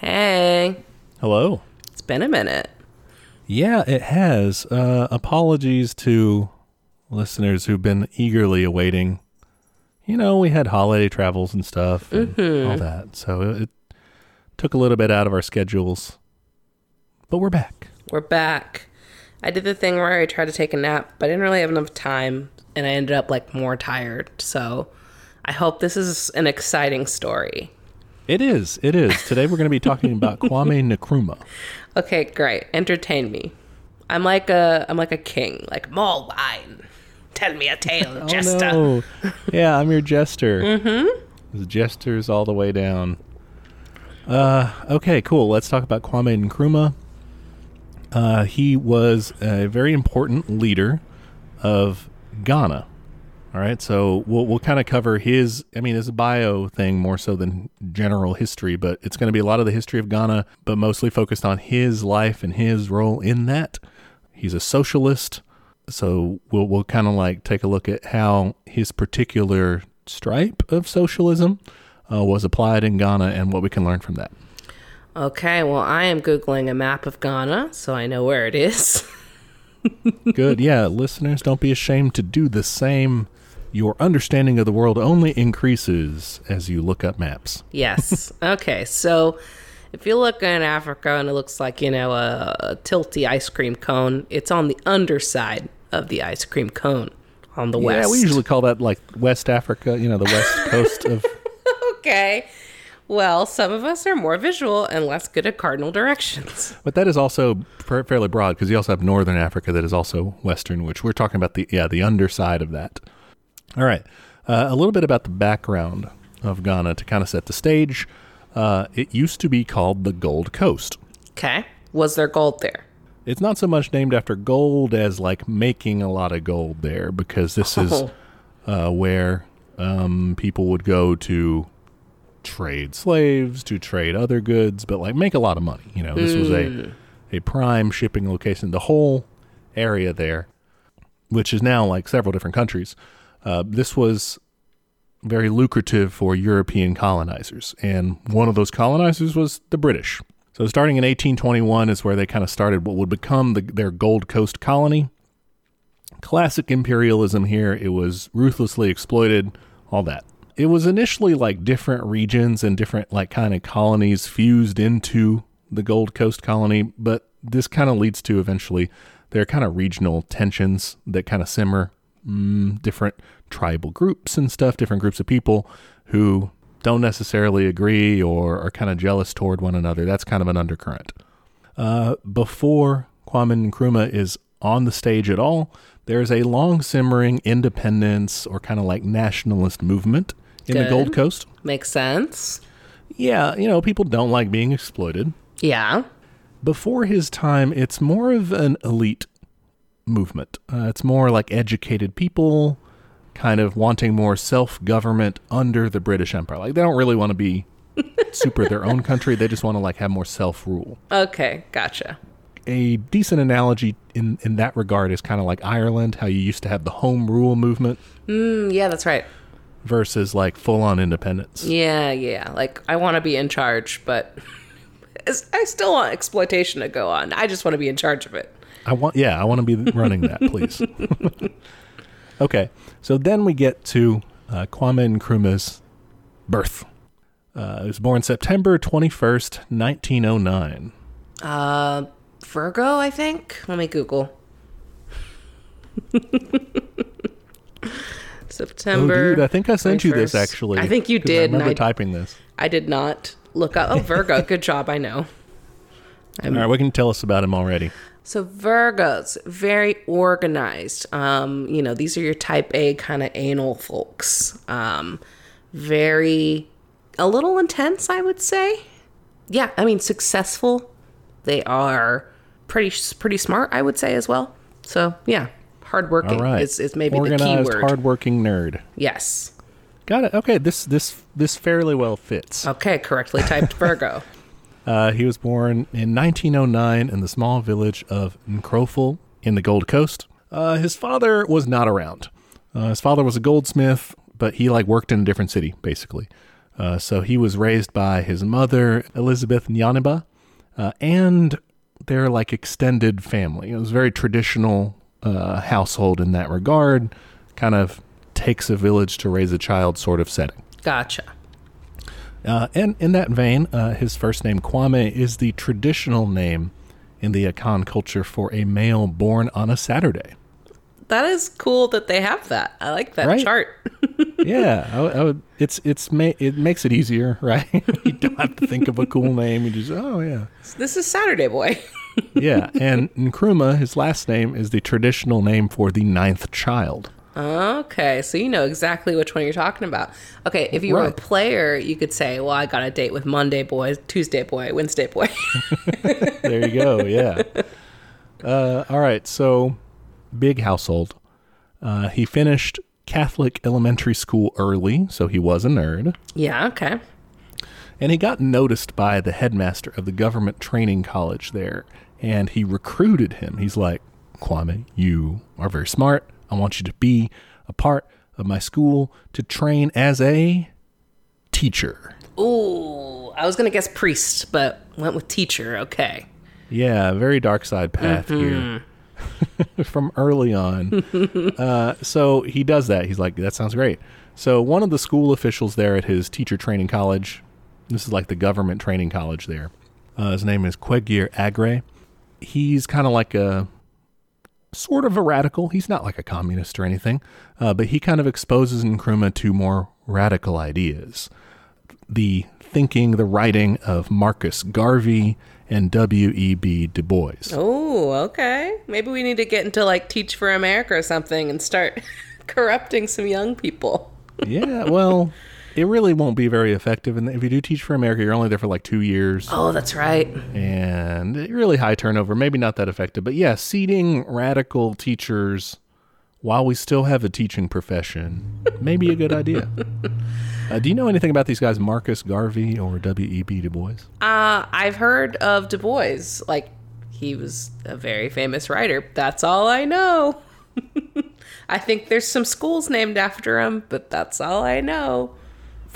Hey, Hello. it's been a minute. Yeah, it has. Uh, apologies to listeners who've been eagerly awaiting. You know, we had holiday travels and stuff and all that. So it took a little bit out of our schedules. But we're back. We're back. I did the thing where I tried to take a nap, but I didn't really have enough time, and I ended up like more tired. So I hope this is an exciting story. It is. It is. Today we're going to be talking about Kwame Nkrumah. Okay, great. Entertain me. I'm like a I'm like a king. Like mull wine. Tell me a tale, jester. Oh, no. yeah, I'm your jester. Mm-hmm. The jester's all the way down. Uh, okay, cool. Let's talk about Kwame Nkrumah. Uh, he was a very important leader of Ghana. All right, so we'll we'll kind of cover his. I mean, it's a bio thing more so than general history, but it's going to be a lot of the history of Ghana, but mostly focused on his life and his role in that. He's a socialist, so we'll we'll kind of like take a look at how his particular stripe of socialism uh, was applied in Ghana and what we can learn from that. Okay, well I am googling a map of Ghana, so I know where it is. Good, yeah, listeners, don't be ashamed to do the same. Your understanding of the world only increases as you look up maps. Yes. okay. So if you look in Africa and it looks like, you know, a, a tilty ice cream cone, it's on the underside of the ice cream cone on the west. Yeah, we usually call that like West Africa, you know, the west coast of. Okay. Well, some of us are more visual and less good at cardinal directions. But that is also fairly broad because you also have Northern Africa that is also Western, which we're talking about the yeah the underside of that. All right, uh, a little bit about the background of Ghana to kind of set the stage. Uh, it used to be called the Gold Coast. Okay. Was there gold there? It's not so much named after gold as like making a lot of gold there because this is Oh. uh, where um, people would go to trade slaves, to trade other goods, but like make a lot of money. You know, this was a a prime shipping location. The whole area there, which is now like several different countries, uh, this was very lucrative for European colonizers, and one of those colonizers was the British. So, starting in 1821 is where they kind of started what would become the, their Gold Coast colony. Classic imperialism here. It was ruthlessly exploited, all that. It was initially like different regions and different like kind of colonies fused into the Gold Coast colony, but this kind of leads to eventually there are kind of regional tensions that kind of simmer. Mm, different tribal groups and stuff, different groups of people who don't necessarily agree or are kind of jealous toward one another. That's kind of an undercurrent. Uh, before Kwame Nkrumah is on the stage at all, there's a long simmering independence or kind of like nationalist movement in the Gold Coast. Makes sense. Yeah, you know, people don't like being exploited. Yeah. Before his time, it's more of an elite movement. Uh, it's more like educated people kind of wanting more self government under the British Empire. Like, they don't really want to be super their own country, they just want to like have more self rule. Okay. Gotcha. a decent analogy in, in that regard is kind of like Ireland, how you used to have the home rule movement Mm, yeah, that's right. versus like full on independence. Yeah, yeah. Like I want to be in charge, but I still want exploitation to go on. I just want to be in charge of it. I want, yeah, I want to be running that, please. okay, so then we get to uh, Kwame Nkrumah's birth. Uh, he was born September 21st, 1909. Uh, Virgo, I think. Let me Google. Oh, September. dude, I think I sent you this actually. I think you did, I remember I- typing this. I did not look up. Oh, Virgo. Good job. I know. All right, we can tell us about him already? So Virgos, very organized. Um, you know, these are your type A kind of anal folks. Um, very a little intense, I would say. Yeah, I mean successful. They are pretty pretty smart, I would say as well. So yeah, hardworking right, is, is maybe the key organized, word. hardworking nerd. Yes. Got it. Okay, this this this fairly well fits. Okay, correctly typed Virgo. Uh, he was born in 1909 in the small village of Nkroful in the Gold Coast. Uh, his father was not around. Uh, his father was a goldsmith, but he like worked in a different city basically. Uh, so he was raised by his mother, Elizabeth Nyaniba, uh, and their like extended family. It was a very traditional uh, household in that regard. Kind of takes a village to raise a child sort of setting. Gotcha. Uh, and in that vein, uh, his first name Kwame is the traditional name in the Akan culture for a male born on a Saturday. That is cool that they have that. I like that Right? chart. yeah, I, I would, it's it's ma- it makes it easier, right? you don't have to think of a cool name. You just oh yeah, this is Saturday Boy. yeah. And Nkrumah, his last name, is the traditional name for the ninth child. Okay, so you know exactly which one you're talking about. Okay, if you were a player, you could say, "Well, I got a date with Monday boy, Tuesday boy, Wednesday boy." There you go. Yeah. Uh, all right. So, big household. Uh, he finished Catholic elementary school early, so he was a nerd. yeah. Okay. And he got noticed by the headmaster of the government training college there, and he recruited him. He's like, Kwame, you are very smart. I want you to be a part of my school to train as a teacher. Ooh, I was gonna guess priest, but went with teacher. Okay. Yeah, very dark side path here from early on. uh, so he does that. He's like, that sounds great. So one of the school officials there at his teacher training college, this is like the government training college there. Uh, his name is Kwegyir Aggrey. He's kind of like a sort of a radical. He's not like a communist or anything, uh, but he kind of exposes Nkrumah to more radical ideas the thinking, the writing of Marcus Garvey and W.E.B. Du Bois. Oh, okay. Maybe we need to get into like Teach for America or something and start corrupting some young people. yeah, well, it really won't be very effective. And if you do teach for America, you're only there for like two years, Oh, that's right. and really high turnover. Maybe not that effective, but yeah, seating radical teachers while we still have a teaching profession may be a good idea. Uh, do you know anything about these guys, Marcus Garvey or W.E.B. Du Bois? Uh, I've heard of Du Bois. Like, he was a very famous writer. That's all I know. I think there's some schools named after him, but that's all I know.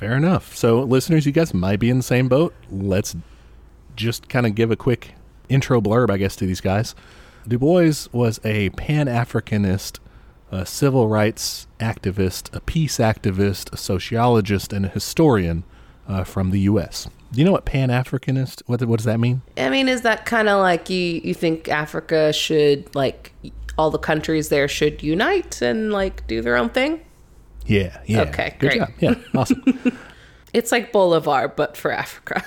Fair enough. So, listeners, you guys might be in the same boat. Let's just kind of give a quick intro blurb, I guess, to these guys. Du Bois was a Pan Africanist, a civil rights activist, a peace activist, a sociologist, and a historian uh, from the U.S. Do you know what Pan Africanist? What, what does that mean? I mean, is that kind of like you, you think Africa should, like, all the countries there should unite and, like, do their own thing? Yeah. Yeah. Okay, Good great. job. Yeah. Awesome. It's like Bolivar, but for Africa.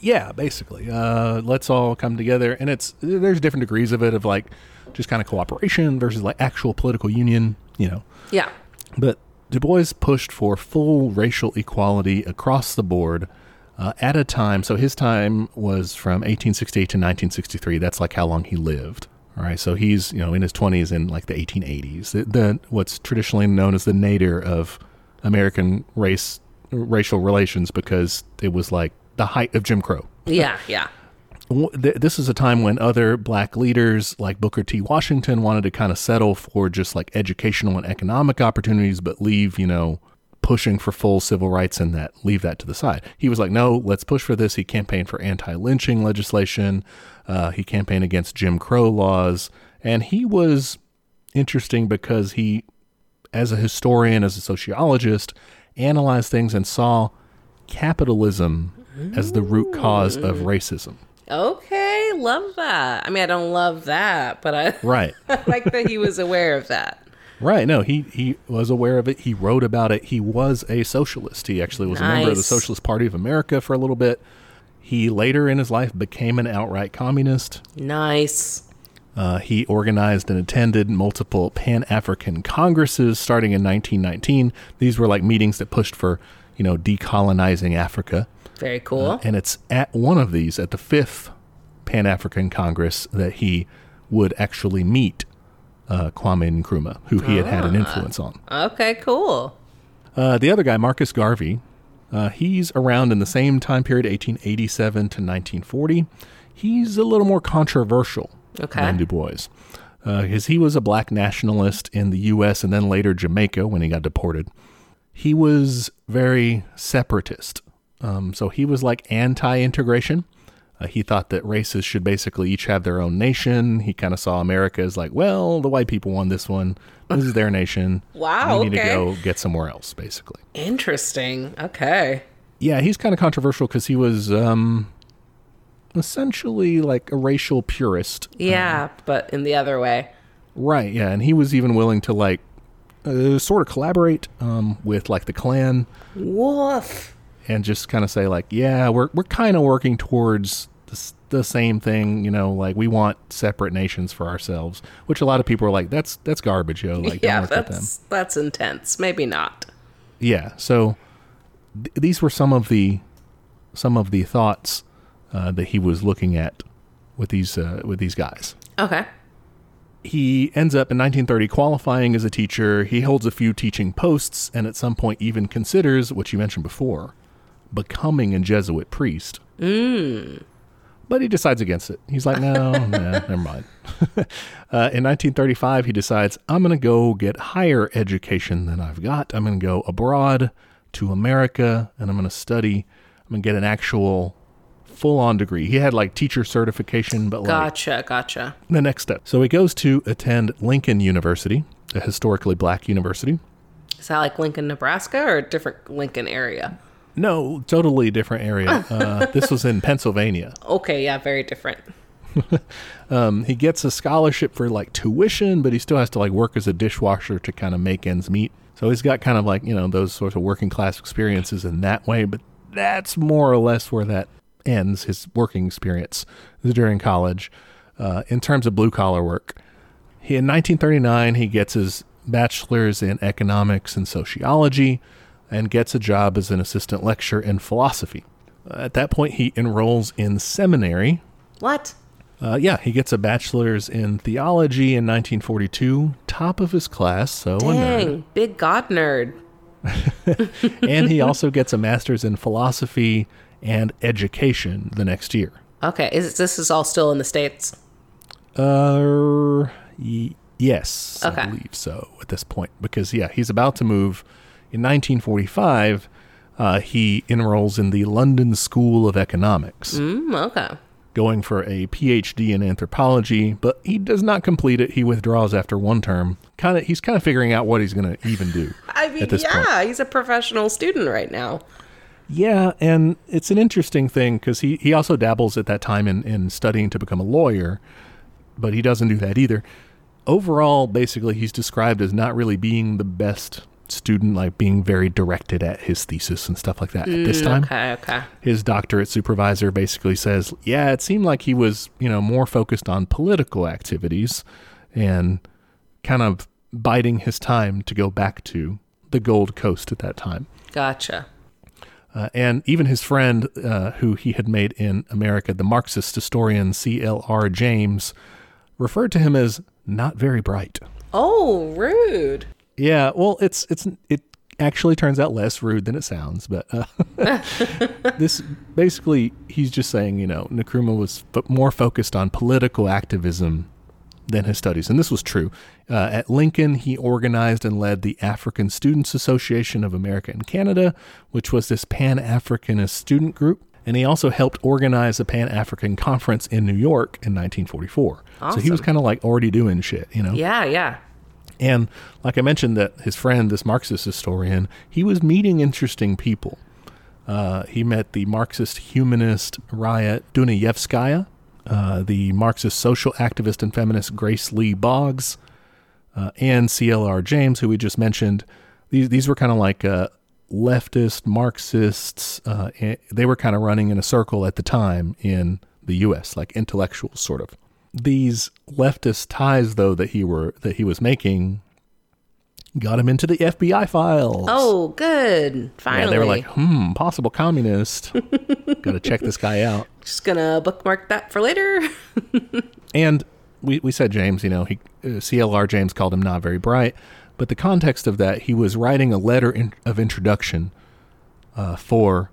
Yeah, basically. Uh, let's all come together, and it's there's different degrees of it, of like just kind of cooperation versus like actual political union, you know. Yeah. But Du Bois pushed for full racial equality across the board uh, at a time. So his time was from 1868 to 1963. That's like how long he lived. All right, so he's you know in his 20s in like the 1880s. The, the what's traditionally known as the nadir of American race racial relations because it was like the height of Jim Crow. Yeah, yeah. This is a time when other black leaders like Booker T. Washington wanted to kind of settle for just like educational and economic opportunities, but leave, you know, pushing for full civil rights and that, leave that to the side. He was like, no, let's push for this. He campaigned for anti lynching legislation, uh, he campaigned against Jim Crow laws, and he was interesting because he, as a historian, as a sociologist, analyzed things and saw capitalism as the root cause of racism. Okay, love that. I mean, I don't love that, but I, Right. I like that he was aware of that. Right. No, he, he was aware of it. He wrote about it. He was a socialist. He actually was a member of the Socialist Party of America for a little bit. He later in his life became an outright communist. Nice. Uh, he organized and attended multiple Pan African congresses starting in 1919. These were like meetings that pushed for, you know, decolonizing Africa. Very cool. And it's at one of these, at the fifth Pan African Congress, that he would actually meet uh, Kwame Nkrumah, who he had had an influence on. okay, cool. Uh, the other guy, Marcus Garvey, uh, he's around in the same time period, 1887 to 1940. He's a little more controversial Okay. than Du Bois. Because he was a black nationalist in the U.S. and then later Jamaica when he got deported. he was very separatist. Um, so he was like anti integration. Uh, he thought that races should basically each have their own nation. He kind of saw America as like, well, the white people won this one. This is their nation. Wow, We need okay. to go get somewhere else, basically. Interesting. Okay. Yeah, he's kind of controversial because he was um, essentially like a racial purist. Yeah, but in the other way. Right, yeah. And he was even willing to like uh, sort of collaborate um, with like the Klan Woof. And just kind of say like, yeah, we're we're kind of working towards the, the same thing, you know, like we want separate nations for ourselves, which a lot of people are like, that's that's garbage, yo. Like, yeah, don't work them. that's that's intense. Maybe not. Yeah. So th- these were some of the some of the thoughts uh, that he was looking at with these uh, with these guys. Okay. He ends up in 1930 qualifying as a teacher. He holds a few teaching posts, and at some point even considers what you mentioned before, becoming a Jesuit priest. Mm. But he decides against it. He's like, no, nah, never mind. uh, in 1935, he decides, I'm going to go get higher education than I've got. I'm going to go abroad to America, and I'm going to study. I'm going to get an actual full on degree. He had like teacher certification, but like Gotcha. Gotcha. the next step. So he goes to attend Lincoln University, a historically black university. Is that like Lincoln, Nebraska, or a different Lincoln area? No, totally different area. Uh, this was in Pennsylvania. Okay. Yeah. Very different. Um, he gets a scholarship for like tuition, but he still has to like work as a dishwasher to kind of make ends meet. So he's got kind of like, you know, those sorts of working class experiences in that way, but that's more or less where that ends his working experience during college. Uh, in terms of blue collar work, he, in 1939, he gets his bachelor's in economics and sociology and gets a job as an assistant lecturer in philosophy. At that point, he enrolls in seminary What? uh, yeah, he gets a bachelor's in theology in 1942, top of his class, so. Dang. Big God nerd. And he also gets a master's in philosophy and education the next year. Okay. Is this is all still in the states? Uh, y- yes, Okay. I believe so at this point, because yeah, he's about to move. In 1945, uh, he enrolls in the London School of Economics. Mm, okay. going for a PhD in anthropology, but he does not complete it. He withdraws after one term. Kind of, he's kind of figuring out what he's going to even do. I mean, yeah, point. he's a professional student right now. Yeah, and it's an interesting thing because he, he also dabbles at that time in, in studying to become a lawyer, but he doesn't do that either. Overall, basically, he's described as not really being the best student, like being very directed at his thesis and stuff like that at this time. Okay, okay. his doctorate supervisor basically says, "Yeah, it seemed like he was, you know, more focused on political activities and kind of biding his time to go back to the Gold Coast at that time." Gotcha. Uh, and even his friend, uh, who he had made in America, the Marxist historian C.L.R. James, referred to him as not very bright. Oh, rude. Yeah, well, it's it's it actually turns out less rude than it sounds, but uh, this basically he's just saying, you know, Nkrumah was fo- more focused on political activism than his studies, and this was true. Uh, at Lincoln, he organized and led the African Students Association of America and Canada, which was this Pan Africanist student group. And he also helped organize a Pan African conference in New York in 1944. So he was kind of like already doing shit, you know? Yeah, yeah. And like I mentioned, that his friend, this Marxist historian, he was meeting interesting people. Uh, he met the Marxist humanist Raya Dunayevskaya, uh, the Marxist social activist and feminist Grace Lee Boggs, uh, and CLR James, who we just mentioned. These these were kind of like uh, leftist Marxists. Uh, they were kind of running in a circle at the time in the U.S., like intellectuals, sort of. These leftist ties, though, that he were that he was making, got him into the FBI files. Oh, good. Finally. yeah, they were like, hmm, possible communist. Got to check this guy out. just gonna bookmark that for later. And we, we said James, you know, he uh, CLR James called him not very bright, but the context of that, he was writing a letter in, of introduction uh, for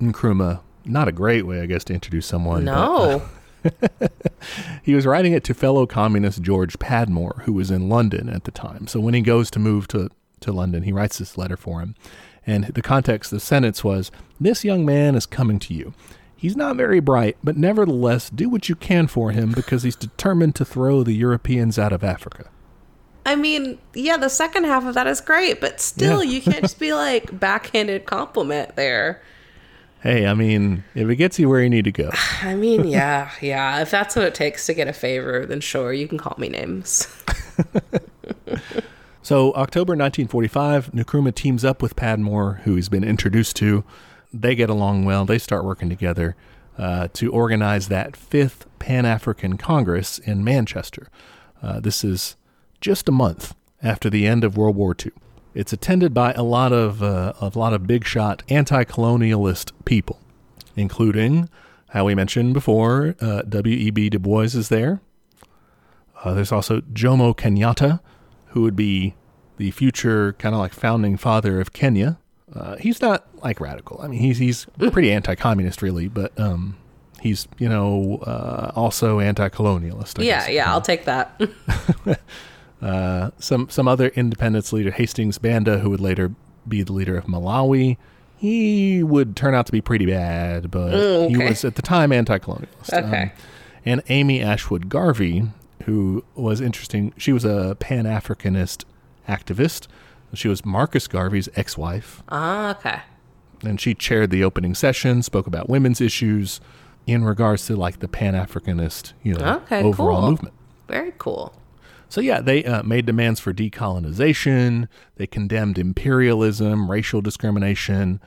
Nkrumah. Not a great way, I guess, to introduce someone. but, uh, no. he was writing it to fellow communist George Padmore, who was in London at the time. So when he goes to move to to London. He writes this letter for him. And the context of the sentence was This young man is coming to you. He's not very bright, but nevertheless, do what you can for him because he's determined to throw the Europeans out of Africa. I mean, yeah, the second half of that is great, but still, Yeah. you can't just be like backhanded compliment there. Hey, I mean, if it gets you where you need to go. I mean, yeah, yeah. If that's what it takes to get a favor, then sure, you can call me names. So, October 1945, Nkrumah teams up with Padmore, who he's been introduced to. They get along well. They start working together uh, to organize that fifth Pan African Congress in Manchester. Uh, this is just a month after the end of World War II. It's attended by a lot of uh, a lot of big shot anti-colonialist people, including, how we mentioned before, uh, W.E.B. Du Bois is there. Uh, there's also Jomo Kenyatta, who would be the future kind of like founding father of Kenya. Uh, he's not like radical. I mean, he's he's pretty anti-communist, really, but um, he's you know uh, also anti-colonialist. I yeah, guess. yeah, I'll take that. Uh, some some other independence leader, Hastings Banda, who would later be the leader of Malawi. He would turn out to be pretty bad, but Mm, he was at the time anti-colonialist. Um, Okay. and Amy Ashwood Garvey, who was interesting. She was a Pan Africanist activist. She was Marcus Garvey's ex-wife, ah, okay. and she chaired the opening session, spoke about women's issues in regards to like the Pan Africanist, you know, Okay, overall cool. movement. Very cool. So yeah, they uh, made demands for decolonization. They condemned imperialism, racial discrimination.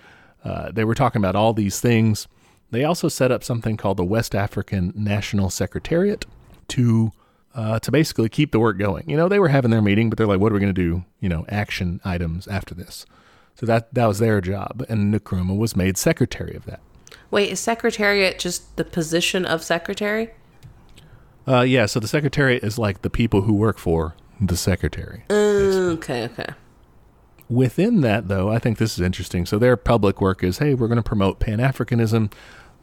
Uh, they were talking about all these things. They also set up something called the West African National Secretariat to uh, to basically keep the work going. You know, they were having their meeting, but they're like, "What are we going to do?" You know, action items after this. So that that was their job, and Nkrumah was made secretary of that. Wait, is secretariat just the position of secretary? Uh, yeah, so the secretariat is like the people who work for the secretary. Okay, okay. Within that, though, I think this is interesting. So their public work is, hey, we're going to promote Pan Africanism.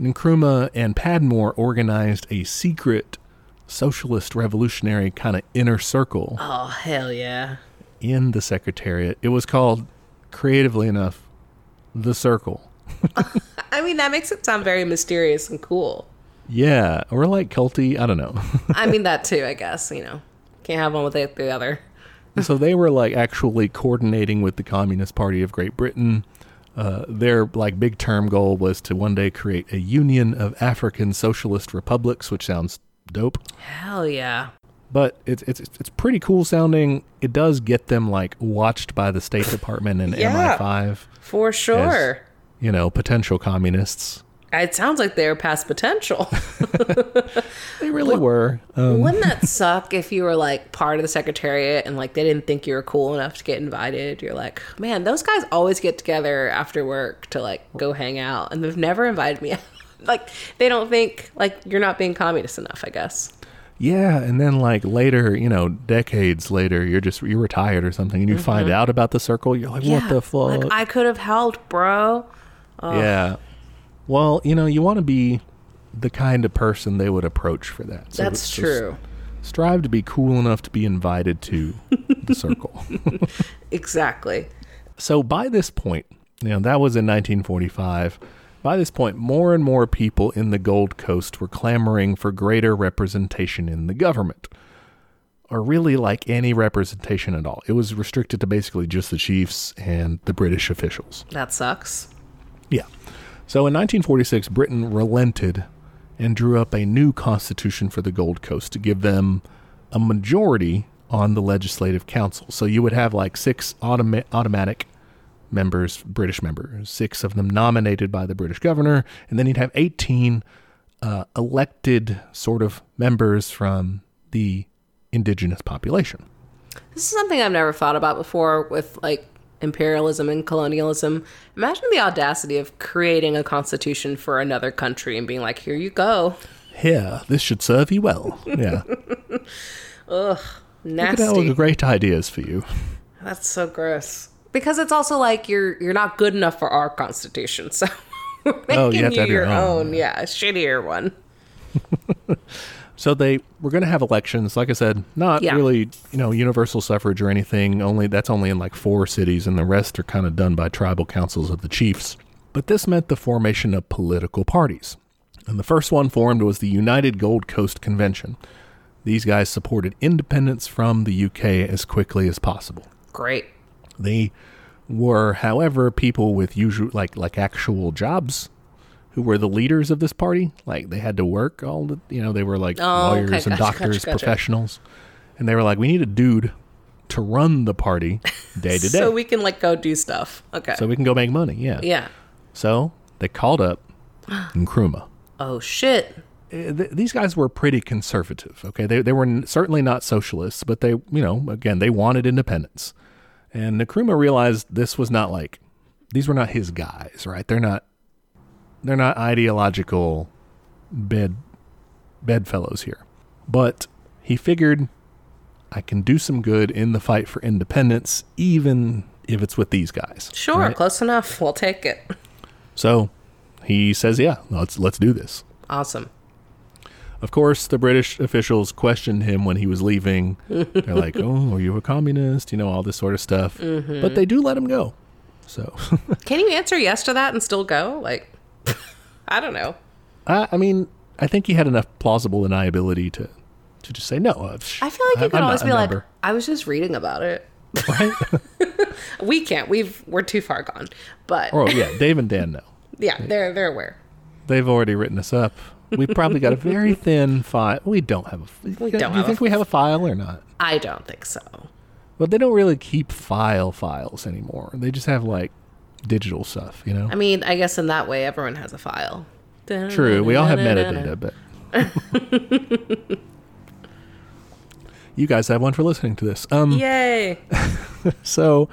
Nkrumah and Padmore organized a secret socialist revolutionary kind of inner circle Oh, hell yeah. in the secretariat. It was called, creatively enough, the Circle. I mean, that makes it sound very mysterious and cool. Yeah, or like culty. I don't know. I mean, that too, I guess, you know. Can't have one without the other. so they were like actually coordinating with the Communist Party of Great Britain. Uh, their like big term goal was to one day create a union of African socialist republics, which sounds dope. Hell yeah. But it's it's it's pretty cool sounding. It does get them like watched by the State Department and Yeah. MI5. For sure. You know, potential communists. It sounds like they're past potential. They really were. Um, Wouldn't that suck if you were like part of the secretariat and like they didn't think you were cool enough to get invited? You're like, man, those guys always get together after work to like go hang out, and they've never invited me. like they don't think like you're not being communist enough. I guess. Yeah, and then like later, you know, decades later, you're just you're retired or something, and you find out about the circle. You're like, what the fuck? Mm-hmm. Like I could have helped, bro. Yeah. Well, you know, you want to be the kind of person they would approach for that. So- That's true. strive to be cool enough to be invited to the circle. Exactly. So by this point, you know, that was in 1945. By this point, more and more people in the Gold Coast were clamoring for greater representation in the government. Or really like any representation at all. It was restricted to basically just the chiefs and the British officials. That sucks. Yeah. So in 1946, Britain relented and drew up a new constitution for the Gold Coast to give them a majority on the legislative council. So you would have like six automa- automatic members, British members, six of them nominated by the British governor, and then you'd have 18 uh, elected sort of members from the indigenous population. This is something I've never thought about before with like imperialism and colonialism. Imagine the audacity of creating a constitution for another country and being like, here you go. Here, this should serve you well. Yeah. Ugh, nasty. Look at all the great ideas for you. That's so gross. Because it's also like you're you're not good enough for our constitution, so we're making Oh, you you your your own. own, yeah, a shittier one. So they were going to have elections. Like I said, not Yeah. really, you know, universal suffrage or anything. Only that's only in like four cities, and the rest are kind of done by tribal councils of the chiefs. But this meant the formation of political parties. And the first one formed was the United Gold Coast Convention. These guys supported independence from the UK as quickly as possible. Great. They were, however, people with usual like like actual jobs who were the leaders of this party. Like they had to work all the you know, they were like Oh, lawyers okay, and gotcha, doctors, gotcha, gotcha. professionals. And they were like, We need a dude to run the party day to day. So we can like go do stuff. Okay. so we can go make money. Yeah. yeah. So they called up Nkrumah. Oh shit. Eh, th- these guys were pretty conservative. Okay, they they were n- certainly not socialists, but they you know again they wanted independence. And Nkrumah realized this was not like these were not his guys, right? They're not they're not ideological bed bedfellows here. But he figured I can do some good in the fight for independence, even if it's with these guys. Sure. right? Close enough. We'll take it. So he says, "Yeah, let's let's do this." Awesome. Of course, the British officials questioned him when he was leaving. They're like, "Oh, are you a communist?" You know, all this sort of stuff. Mm-hmm. But they do let him go. So, Can you answer yes to that and still go? Like, I don't know. I, I mean, I think he had enough plausible deniability to to just say no. uh, I feel like you I'm could not always be like, member." I was just reading about it. right? We can't. We've we're too far gone. But oh yeah, Dave and Dan know. yeah, they're they're aware. They've already written us up. We've probably got a very thin file. We don't have a. We do don't you think a- we have a file or not? I don't think so. But they don't really keep file files anymore. They just have like digital stuff, you know. I mean, I guess in that way, everyone has a file. True, we all have metadata, but you guys have one for listening to this. Um, Yay! so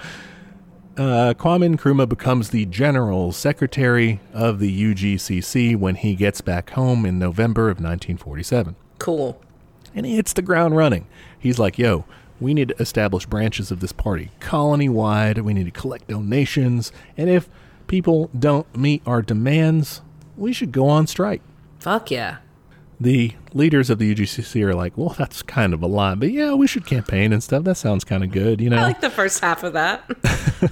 uh, Kwame Nkrumah becomes the general secretary of the UGCC when he gets back home in November of 1947, Cool. and he hits the ground running. He's like, "Yo." We need to establish branches of this party colony wide. We need to collect donations. And if people don't meet our demands, we should go on strike. Fuck yeah. the leaders of the UGCC are like, well, that's kind of a line, but yeah, we should campaign and stuff. That sounds kind of good, you know. I like the first half of that.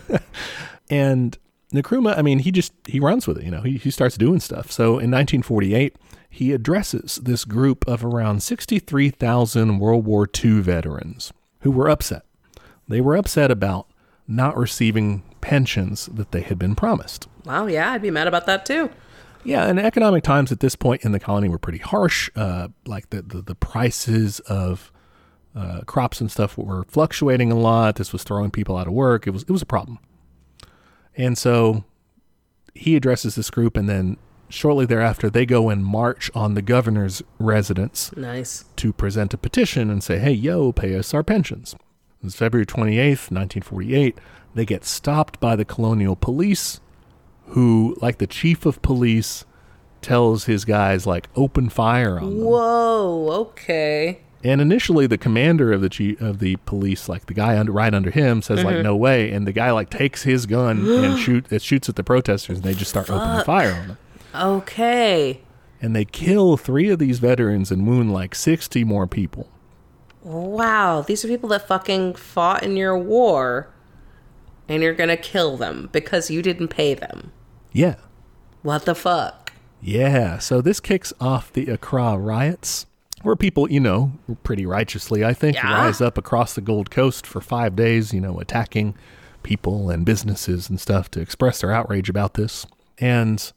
and Nkrumah, I mean, he just he runs with it, you know. He he starts doing stuff. So in 1948, he addresses this group of around 63,000 World War II veterans who were upset. They were upset about not receiving pensions that they had been promised. wow, yeah, I'd be mad about that too. Yeah, and economic times at this point in the colony were pretty harsh. Uh, like the, the the prices of uh, crops and stuff were fluctuating a lot. This was throwing people out of work. It was it was a problem. And so he addresses this group, and then shortly thereafter, they go and march on the governor's residence Nice. to present a petition and say, hey, yo, pay us our pensions. It's February 28th, 1948. They get stopped by the colonial police, who, like the chief of police, tells his guys, like, open fire on them. Whoa. Okay. And initially, the commander of the chief of the police, like the guy under, right under him, says like mm-hmm. no way, and the guy like takes his gun and shoot it shoots at the protesters, and they just start opening fire on them. Okay. And they kill three of these veterans and wound like sixty more people. Wow. These are people that fucking fought in your war, and you're gonna kill them because you didn't pay them. Yeah, What the fuck? yeah. So this kicks off the Accra riots, where people, you know, pretty righteously, I think, Yeah. rise up across the Gold Coast for five days, you know, attacking people and businesses and stuff to express their outrage about this. And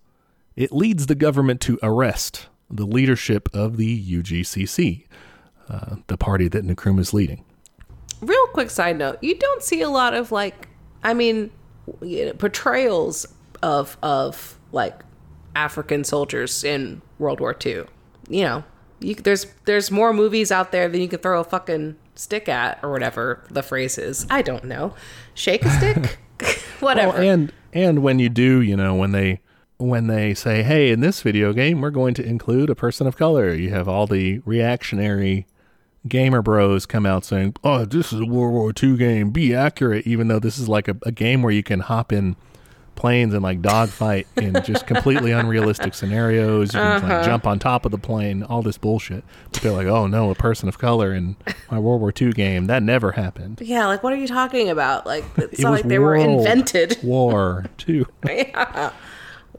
it leads the government to arrest the leadership of the UGCC, uh, the party that Nkrumah is leading. Real quick side note: you don't see a lot of like, I mean, you know, portrayals of of like African soldiers in World War II. You know, you, there's there's more movies out there than you can throw a fucking stick at or whatever the phrase is. I don't know. Shake a stick, whatever. Well, and and when you do, you know, when they when they say, "Hey, in this video game, we're going to include a person of color," you have all the reactionary gamer bros come out saying, "Oh, this is a World War II game. Be accurate," even though this is like a, a game where you can hop in planes and like dogfight in just completely unrealistic scenarios. You can like uh-huh. jump on top of the plane, all this bullshit. But they're like, oh no, a person of color in my World War II game that never happened. Yeah, like what are you talking about? Like it's It not like they were invented. War II. yeah.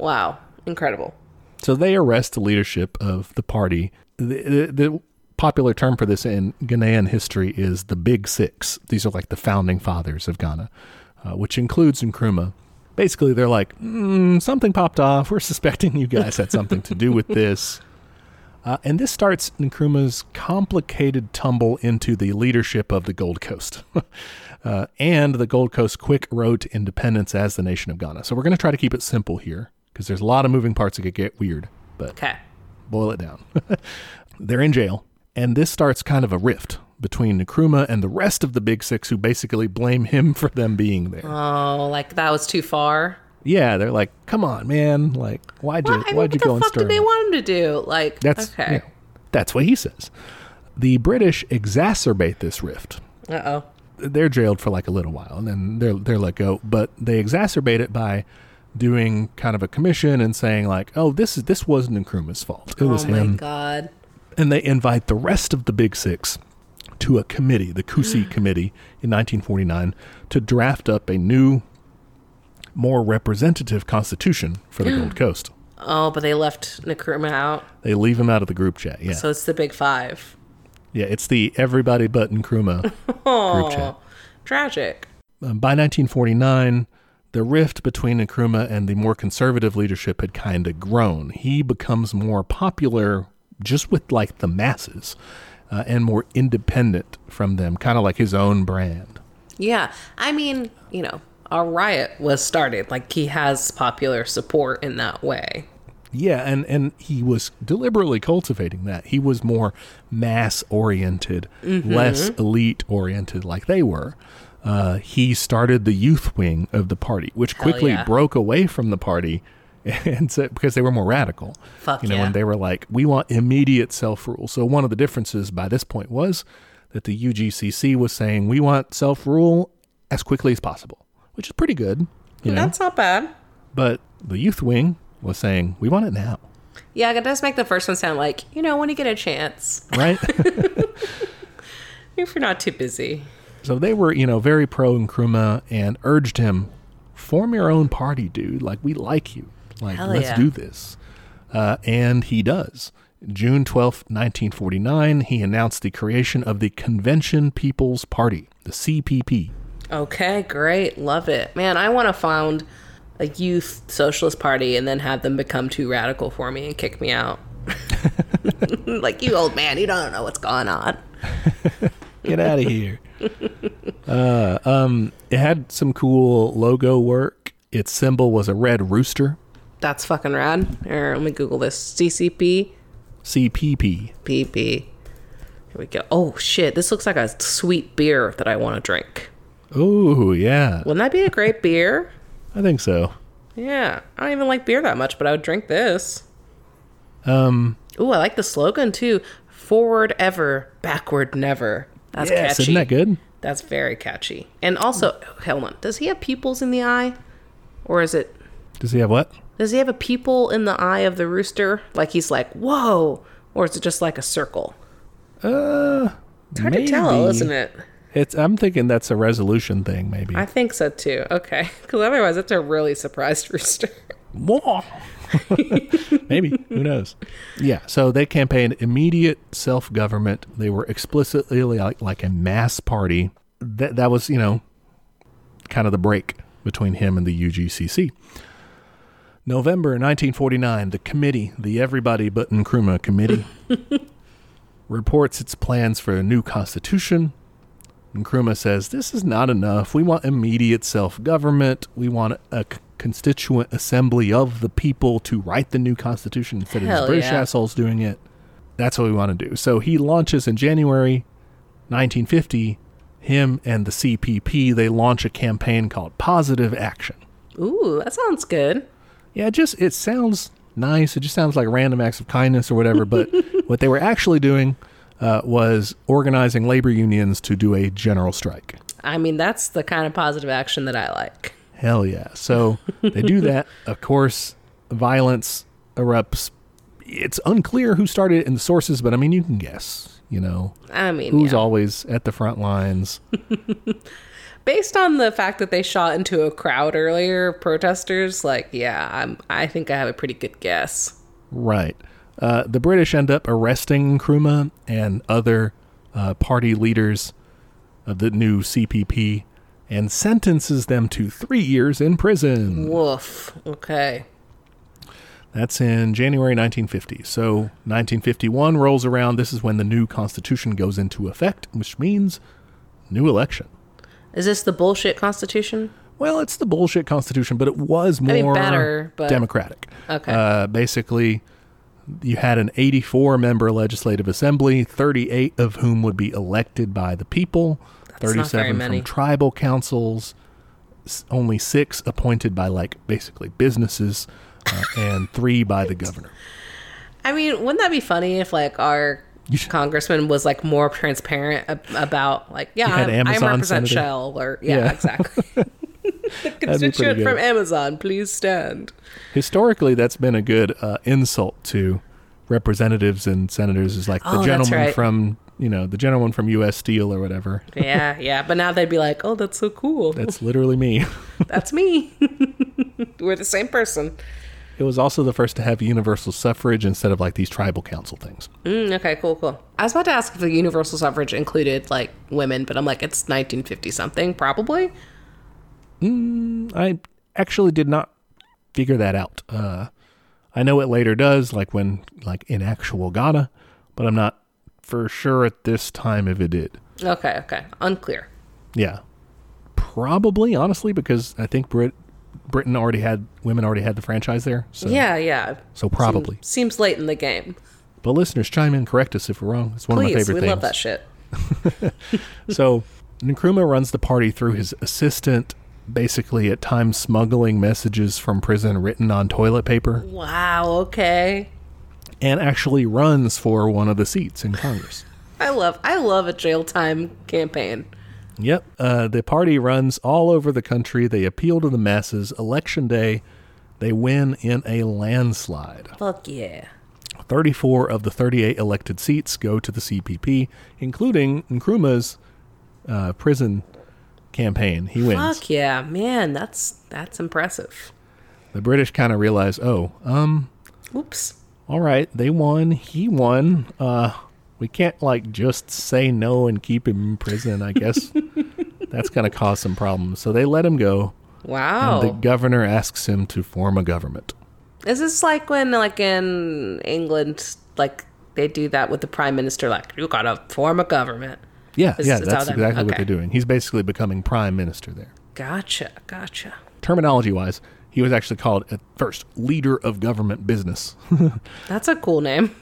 Wow. Incredible. So they arrest the leadership of the party. The, the, the popular term for this in Ghanaian history is the Big Six. These are like the founding fathers of Ghana, uh, which includes Nkrumah. Basically, they're like, mm, something popped off. We're suspecting you guys had something to do with this. Uh, and this starts Nkrumah's complicated tumble into the leadership of the Gold Coast uh, and the Gold Coast quick road to independence as the nation of Ghana. So we're going to try to keep it simple here because there's a lot of moving parts that could get weird. But Okay. boil it down. They're in jail, and this starts kind of a rift between Nkrumah and the rest of the Big Six, who basically blame him for them being there. Oh, like that was too far. yeah, they're like, "Come on, man! Like, why'd you Well, I mean, why'd what you the go and fuck did they want him to do? Like, That's okay. you know, that's what he says. The British exacerbate this rift. Uh oh. They're jailed for like a little while, and then they're they're let go. But they exacerbate it by doing kind of a commission and saying like, "Oh, this is this wasn't Nkrumah's fault. It was oh my him." god. and they invite the rest of the Big Six to a committee, the Coussey Committee, in 1949, to draft up a new, more representative constitution for the Gold Coast. Oh, but they left Nkrumah out, They leave him out of the group chat. Yeah, so it's the big five. yeah, it's the everybody but Nkrumah Oh, group chat. tragic. Um, by 1949, the rift between Nkrumah and the more conservative leadership had kind of grown. He becomes more popular just with like the masses uh, and more independent from them, kind of like his own brand. Yeah, I mean, you know, a riot was started. Like he has popular support in that way. Yeah, and, and he was deliberately cultivating that. He was more mass oriented, less elite oriented like they were. Uh, he started the youth wing of the party, which Hell quickly yeah. broke away from the party and said, because they were more radical. Fuck you know, yeah. and they were like, we want immediate self rule. So one of the differences by this point was that the UGCC was saying we want self rule as quickly as possible, which is pretty good. You know, That's not bad. but the youth wing was saying we want it now. Yeah, it does make the first one sound like, you know, when you get a chance, right? if you're not too busy. So they were, you know, very pro Nkrumah and urged him, form your own party, dude. Like, we like you. Like, Hell let's yeah. do this. Uh, and he does. June twelfth, 1949, he announced the creation of the Convention People's Party, the CPP. Okay, great. Love it. Man, I want to found a youth socialist party and then have them become too radical for me and kick me out. like, you old man, you don't know what's going on. Get out of here. Uh, um, it had some cool logo work. Its symbol was a red rooster, That's fucking rad. Here, let me Google this. CCP CPP. PP. Here we go. Oh shit, this looks like a sweet beer that I want to drink. Oh, yeah. Wouldn't that be a great beer? I think so. Yeah, I don't even like beer that much, but I would drink this. Um, Ooh, I like the slogan too. Forward ever, backward never. That's yes, catchy. isn't that good? That's very catchy. And also, hold on. Does he have pupils in the eye? Or is it Does he have what? does he have a pupil in the eye of the rooster? Like he's like, whoa. Or is it just like a circle? Uh, It's hard to tell, isn't it? It's. I'm thinking that's a resolution thing, maybe. I think so too. Okay. Because otherwise, it's a really surprised rooster. Whoa. maybe. Who knows? Yeah. So they campaigned immediate self-government. They were explicitly like, like a mass party. That that was, you know, kind of the break between him and the UGCC. November 1949, the committee, the Everybody But Nkrumah Committee, reports its plans for a new constitution. Nkrumah says, This is not enough. We want immediate self government. We want a constituent assembly of the people to write the new constitution instead of Hell these British yeah. assholes doing it. That's what we want to do. So he launches in January 1950. Him and the CPP, they launch a campaign called Positive Action. Ooh, that sounds good. Yeah, it just it sounds nice. It just sounds like random acts of kindness or whatever. But what they were actually doing uh, was organizing labor unions to do a general strike. I mean, that's the kind of positive action that I like. Hell yeah. So they do that. Of course, violence erupts. It's unclear who started it in the sources, but I mean, you can guess, you know, I mean, who's yeah. always at the front lines. based on the fact that they shot into a crowd earlier, protesters, like, yeah, I'm, I think I have a pretty good guess. Right. Uh, the British end up arresting Nkrumah and other uh, party leaders of the new CPP and sentences them to three years in prison. Woof. Okay. That's in January 1950. So 1951 rolls around. This is when the new constitution goes into effect, which means new election. Is this the bullshit constitution? Well, it's the bullshit constitution, but it was more mean, better, but- democratic. Okay. Uh, basically, you had an 84 member legislative assembly, 38 of whom would be elected by the people, 37 from tribal councils, only six appointed by like basically businesses, uh, and three by the governor. I mean, wouldn't that be funny if like our congressman was like more transparent ab- about like, yeah, I'm, I Amazon represent senator. Shell or yeah, Yeah. exactly. the constituent from Amazon, please stand. Historically, that's been a good uh, insult to representatives and senators. Is like the Oh, that's gentleman right. from you know the general one from U.S. Steel or whatever. Yeah, yeah. But now they'd be like, oh, that's so cool. That's literally me. That's me. We're the same person. It was also the first to have universal suffrage instead of like these tribal council things. Mm, okay, cool, cool. I was about to ask if the universal suffrage included like women, but I'm like, it's 1950 something, probably. I actually did not figure that out. Uh, I know it later does, like when like in actual Ghana, but I'm not for sure at this time if it did. Okay, okay. Unclear. Yeah, probably honestly because I think Brit Britain already had women already had the franchise there. So Yeah, yeah. so probably. Seems, seems late in the game. But listeners, chime in, correct us if we're wrong. It's one of my favorite we things. We love that shit. So Nkrumah runs the party through his assistant, basically at times smuggling messages from prison written on toilet paper, Wow, okay. And actually runs for one of the seats in Congress. I love I love a jail time campaign. Yep, uh, the party runs all over the country. They appeal to the masses. Election day, they win in a landslide. Fuck yeah. 34 of the 38 elected seats go to the CPP, including Nkrumah's uh, prison campaign. He wins. Fuck yeah, man, that's that's impressive. The British kind of realize, oh, um, Oops. All right, they won. He won. Uh, we can't like just say no and keep him in prison. I guess that's going to cause some problems. So they let him go, Wow. and the governor asks him to form a government. Is this like when like in England like they do that with the prime minister like you got to form a government. Yeah, Is- yeah, is that's that- exactly what they're doing. He's basically becoming prime minister there. Gotcha. Gotcha. Terminology wise, he was actually called at first leader of government business. That's a cool name.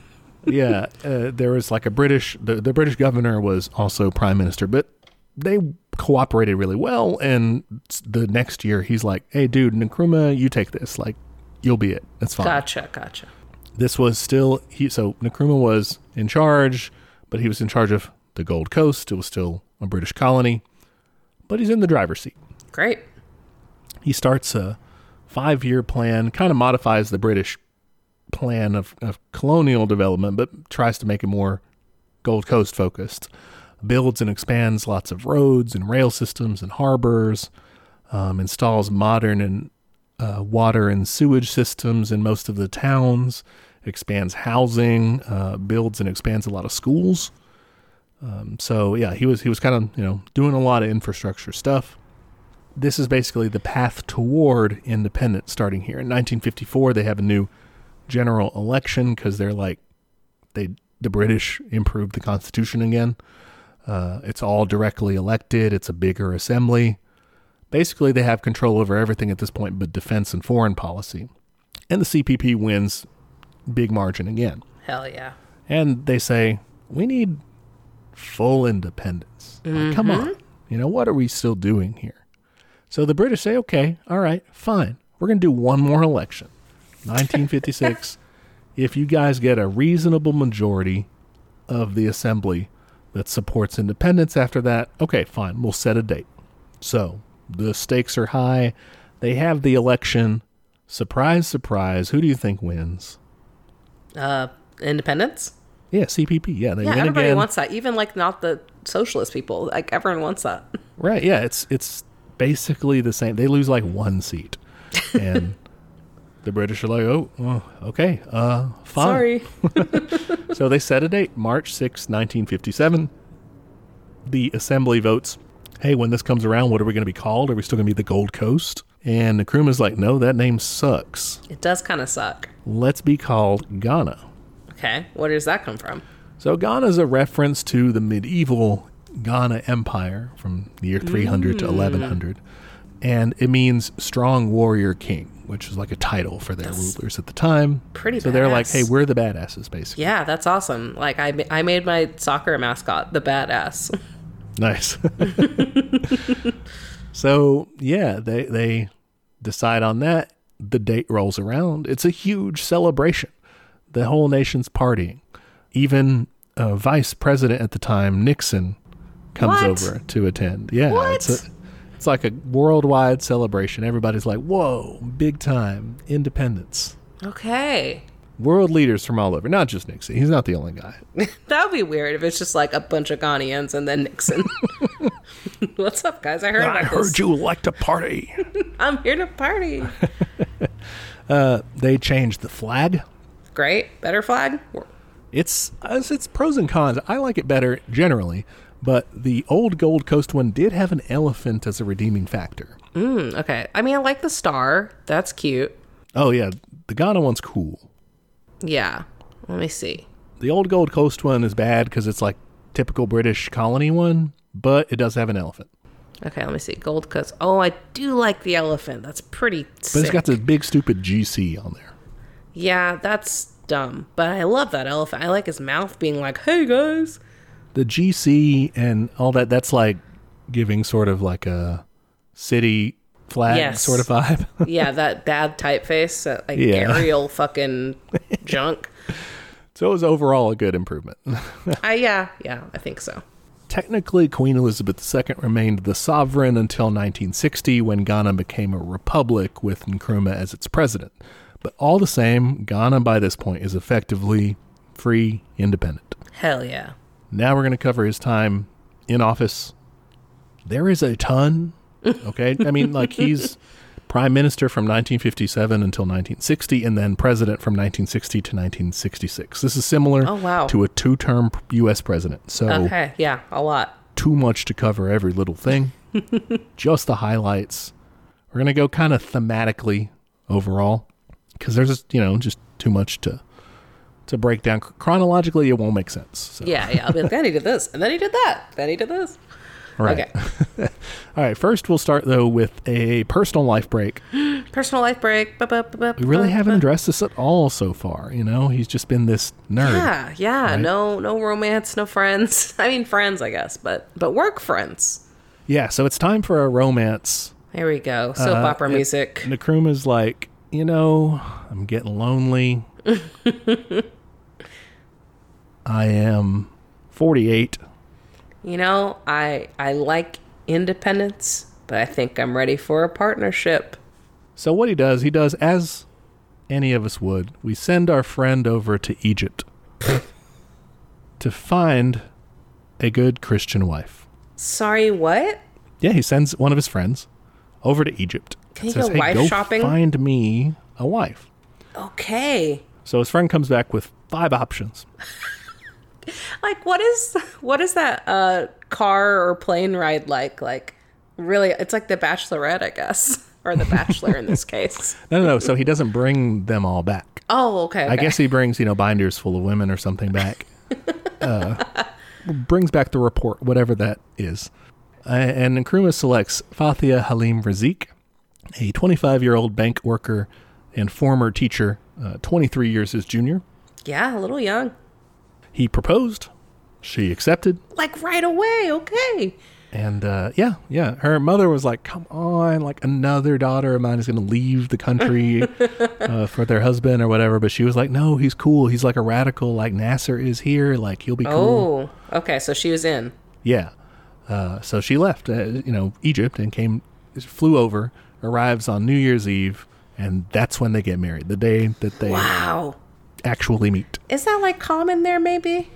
yeah, uh, there was like a British, the, the British governor was also prime minister, but they cooperated really well. And the next year, he's like, hey, dude, Nkrumah, you take this. Like, you'll be it. That's fine. Gotcha. Gotcha. This was still, he, so Nkrumah was in charge, but he was in charge of the Gold Coast. It was still a British colony, but he's in the driver's seat. Great. he starts a five year plan, kind of modifies the British plan of, of colonial development, but tries to make it more Gold Coast focused. Builds and expands lots of roads and rail systems and harbors, um, installs modern and uh, water and sewage systems in most of the towns, expands housing, uh, builds and expands a lot of schools. Um, so yeah, he was he was kind of you know doing a lot of infrastructure stuff this is basically the path toward independence starting here. In 1954, they have a new general election because they're like, they the British improved the Constitution again. Uh, it's all directly elected. It's a bigger assembly. Basically, they have control over everything at this point, but defense and foreign policy. And the CPP wins big margin again. Hell yeah. And they say, we need full independence. Like, come on. You know, what are we still doing here? So the British say, okay, all right, fine. We're going to do one more election. 1956. if you guys get a reasonable majority of the assembly that supports independence after that, okay, fine. We'll set a date. So the stakes are high. They have the election. Surprise, surprise. Who do you think wins? Uh, independence. Yeah, CPP. Yeah, they Yeah, win everybody again. wants that. Even like not the socialist people. Like everyone wants that. Right. Yeah. It's it's basically the same. They lose like one seat, and the British are like, oh, well, okay, uh, fine. Sorry. So they set a date, March 6, 1957. The assembly votes, hey, when this comes around, what are we going to be called? Are we still going to be the Gold Coast? And Nkrumah's like, no, that name sucks. It does kind of suck. Let's be called Ghana. Okay. Where does that come from? So Ghana is a reference to the medieval Ghana Empire from the year 300 to 1100. And it means strong warrior king, which is like a title for their rulers at the time. pretty So they're like, hey, we're the badasses, basically. Yeah, that's awesome. Like I, I made my soccer mascot the badass. Nice. so yeah, they they decide on that. The date rolls around. It's a huge celebration. The whole nation's partying. Even uh, Vice President at the time, Nixon, comes What? over to attend. Yeah, What? it's a it's like a worldwide celebration. Everybody's like, "Whoa, big time independence!" okay. World leaders from all over, not just Nixon. He's not the only guy. That would be weird if it's just like a bunch of Ghanaians and then Nixon. What's up, guys? I heard I heard this. you like to party. I'm here to party. Uh, they changed the flag. Great. Better flag? It's it's pros and cons. I like it better generally, but the old Gold Coast one did have an elephant as a redeeming factor. Mm, okay. I mean, I like the star. That's cute. Oh yeah, the Ghana one's cool. Yeah. Let me see. The old Gold Coast one is bad because it's like typical British colony one, but it does have an elephant. Okay, let me see. Gold Coast. Oh, I do like the elephant. That's pretty But sick. it's got this big stupid GC on there. yeah, that's dumb. But I love that elephant. I like his mouth being like, hey, guys. The GC and all that that's like giving sort of like a city flag Yes. sort of vibe. Yeah, that bad typeface. That, like, Yeah. Arial fucking junk. so it was overall a good improvement. I, yeah, yeah, I think so. Technically, Queen Elizabeth II remained the sovereign until 1960 when Ghana became a republic with Nkrumah as its president. But all the same, Ghana by this point is effectively free, independent. Hell yeah. Now we're going to cover his time in office. There is a ton, okay? I mean, like he's prime minister from 1957 until 1960 and then president from 1960 to 1966. This is similar Oh, wow. to a two-term US president. So Okay, yeah, a lot. too much to cover every little thing. just the highlights. We're gonna go kind of thematically overall because there's just, you know just too much to to break down chronologically. It won't make sense. So, Yeah, yeah. I'll be like, then he did this, and then he did that, then he did this. right. Okay. All right. First, we'll start though with a personal life break. Personal life break. We really haven't addressed this at all so far. You know, he's just been this nerd. Yeah, yeah. Right? No, no romance, no friends. I mean, friends, I guess, but but work friends. Yeah. So it's time for a romance. There we go. Soap Uh, opera it- music. Nkrumah's like, you know, I'm getting lonely. I am 48. You know, I I like independence, but I think I'm ready for a partnership. So what he does, he does as any of us would. We send our friend over to Egypt to find a good Christian wife. Sorry, what? Yeah, he sends one of his friends over to Egypt. Can he you go wife go shopping?" Find me a wife. Okay. So his friend comes back with five options. Like what is what is that uh car or plane ride like? Like really it's like the bachelorette, I guess. Or the bachelor in this case. No, no, no. So he doesn't bring them all back. Oh, okay. I guess he brings, you know, binders full of women or something back. uh, brings back the report, whatever that is. Uh, and Nkrumah selects Fathia Halim Razik, a 25 year old bank worker and former teacher, uh, 23 years his junior. Yeah, a little young. He proposed. She accepted. Like right away, okay. And uh, yeah, yeah. Her mother was like, come on, like another daughter of mine is going to leave the country uh, for their husband or whatever. But she was like, no, he's cool. He's like a radical. Like Nasser is here. Like he'll be cool. Oh, okay. So she was in. Yeah. Uh, so she left, uh, you know, Egypt and came, flew over arrives on New Year's Eve, and that's when they get married. The day that they Wow. Actually meet. Is that like common there, maybe?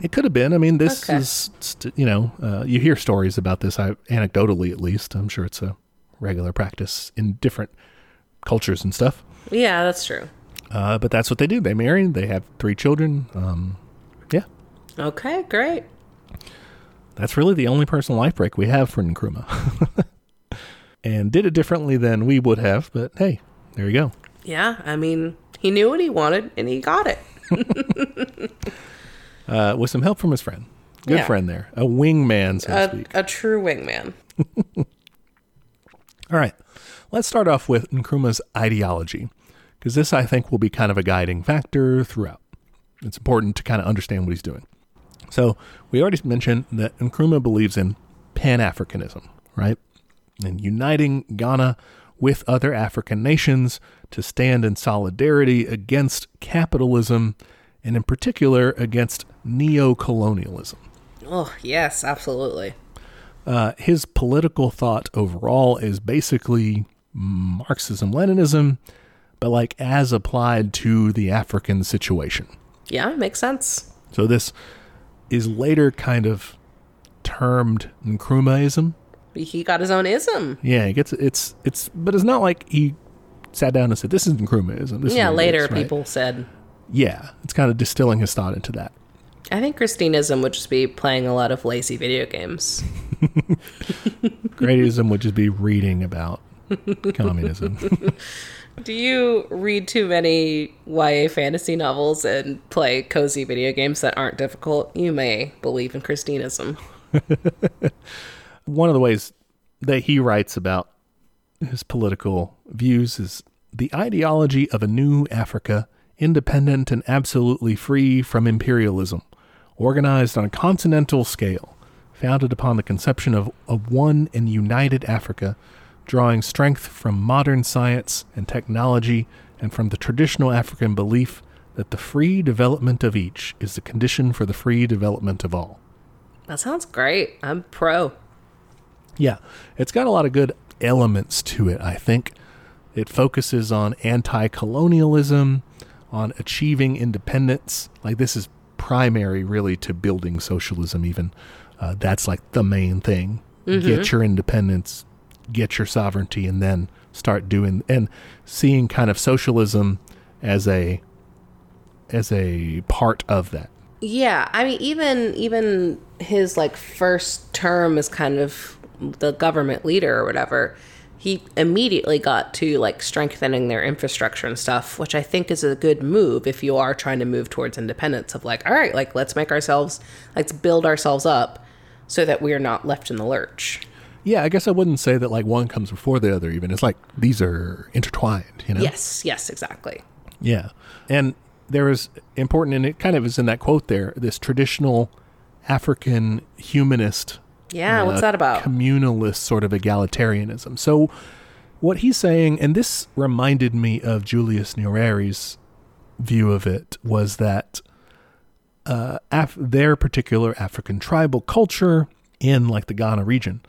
It could have been. I mean, this Okay. is, st- you know, uh, you hear stories about this, I, anecdotally at least. I'm sure it's a regular practice in different cultures and stuff. Yeah, that's true. Uh, but that's what they do. They marry, they have three children. Um, yeah, Okay, great. that's really the only personal life break we have for Nkrumah. and did it differently than we would have, but hey, there you go. Yeah, I mean, he knew what he wanted and he got it. Uh, with some help from his friend. Good Yeah. friend there. A wingman, so A, a true wingman. All right. Let's start off with Nkrumah's ideology, because this, I think, will be kind of a guiding factor throughout. It's important to kind of understand what he's doing. So, we already mentioned that Nkrumah believes in Pan Africanism, right? And uniting Ghana with other African nations to stand in solidarity against capitalism and, in particular, against neo colonialism. Oh, yes, absolutely. Uh, his political thought overall is basically Marxism Leninism, but like as applied to the African situation. Yeah, makes sense. So this is later kind of termed Nkrumahism. He got his own ism. Yeah, it gets it's it's, but it's not like he sat down and said, "This is Nkrumahism." This yeah, it later is," right? people said. Yeah, it's kind of distilling his thought into that. I think Christinism would just be playing a lot of lazy video games. Greatism would just be reading about communism. Do you read too many YA fantasy novels and play cozy video games that aren't difficult? You may believe in Christinism. one of the ways that he writes about his political views is the ideology of a new Africa, independent and absolutely free from imperialism, organized on a continental scale, founded upon the conception of a one and united Africa, drawing strength from modern science and technology and from the traditional African belief that the free development of each is the condition for the free development of all. That sounds great. I'm pro. Yeah, it's got a lot of good elements to it, I think. It focuses on anti colonialism, on achieving independence. Like, this is primary, really, to building socialism, even. Uh, that's like the main thing. Get your independence, get your sovereignty, and then start doing and seeing kind of socialism as a as a part of that. Yeah, I mean even even his like first term is kind of the government leader or whatever, he immediately got to like strengthening their infrastructure and stuff, which I think is a good move if you are trying to move towards independence of like, all right, like let's make ourselves let's build ourselves up so that we're not left in the lurch. Yeah, I guess I wouldn't say that like one comes before the other. Even it's like these are intertwined. You know. Yes, yes, exactly. Yeah, and there is important, and it kind of is in that quote there. This traditional African humanist, Yeah, what's uh, that about? Communalist sort of egalitarianism. So, what he's saying, and this reminded me of Julius Nyerere's view of it, was that uh, Af- their particular African tribal culture in like the Ghana region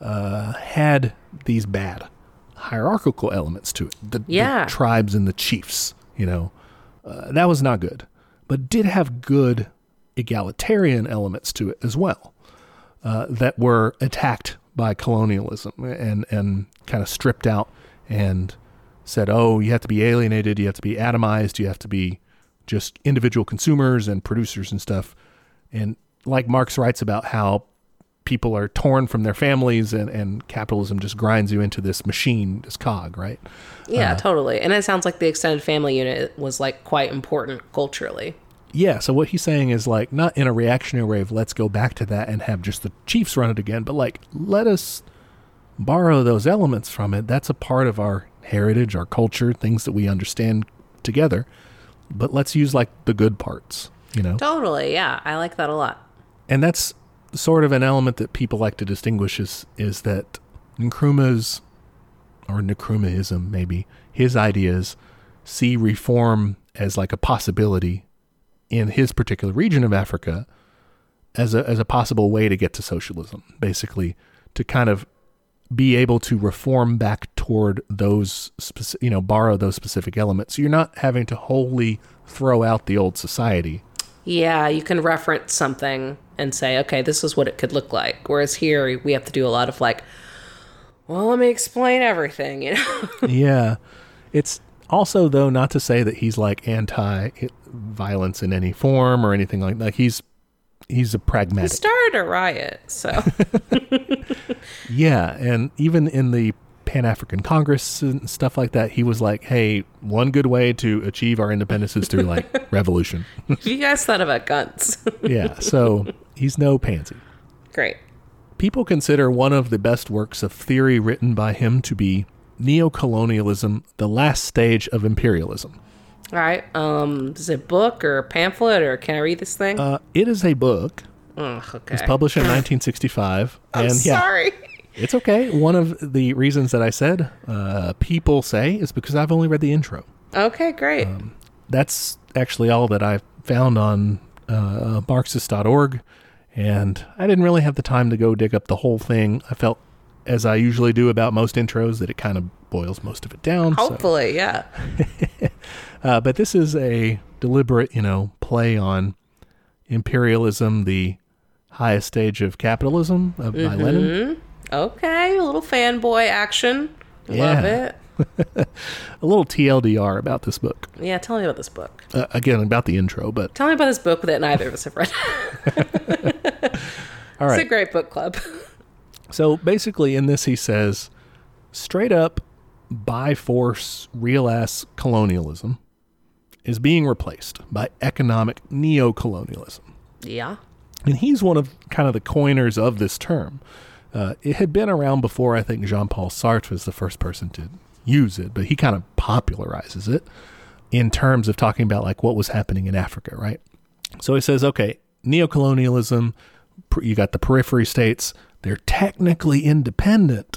uh, had these bad hierarchical elements to it. The, the tribes and the chiefs, you know, uh, that was not good, but did have good egalitarian elements to it as well uh, that were attacked by colonialism and and kind of stripped out and said, "Oh, you have to be alienated, you have to be atomized, you have to be just individual consumers and producers and stuff." And like Marx writes about how people are torn from their families and, and capitalism just grinds you into this machine, this cog, right? Yeah, Uh-huh. totally. And it sounds like the extended family unit was like quite important culturally. Yeah, so what he's saying is like not in a reactionary way of let's go back to that and have just the Chiefs run it again, but like let us borrow those elements from it. That's a part of our heritage, our culture, things that we understand together. But let's use like the good parts, you know? Totally, yeah. I like that a lot. And that's sort of an element that people like to distinguish is is that Nkrumah's or Nkrumahism maybe his ideas see reform as like a possibility in his particular region of Africa as a as a possible way to get to socialism, basically to kind of be able to reform back toward those, speci- you know, borrow those specific elements. So You're not having to wholly throw out the old society. Yeah, you can reference something and say, okay, this is what it could look like. Whereas here, we have to do a lot of like, well, let me explain everything, you know? yeah. It's also, though, not to say that he's like anti violence in any form or anything like that. He's he's a pragmatic. he started a riot, so Yeah, and even in the Pan African Congress and stuff like that, he was like, "Hey, one good way to achieve our independence is through like revolution." you guys thought about guns. yeah, so he's no pansy. Great. People consider one of the best works of theory written by him to be Neocolonialism: The Last Stage of Imperialism. All right. Um, is it a book or a pamphlet or can I read this thing? Uh, it is a book. Ugh, okay. It's published in 1965, I'm and yeah, sorry. it's okay. One of the reasons that I said uh, people say is because I've only read the intro. Okay, great. Um, that's actually all that I found on uh, Marxist.org, and I didn't really have the time to go dig up the whole thing. I felt, as I usually do about most intros, that it kind of boils most of it down. so- Hopefully, yeah. uh, but this is a deliberate, you know, play on imperialism, the highest stage of capitalism uh, by Lenin. Okay, a little fanboy action. Love Yeah. it. A little TLDR about this book. Yeah, tell me about this book. Uh, again, about the intro, but Tell me about this book that neither of us have read. all It's a great book club. So basically, in this, he says straight up by force, real ass colonialism is being replaced by economic neocolonialism. yeah. And he's one of kind of the coiners of this term. Uh, it had been around before, I think Jean Paul Sartre was the first person to use it, but he kind of popularizes it in terms of talking about like what was happening in Africa, right? So he says, okay, neocolonialism, you got the periphery states, they're technically independent,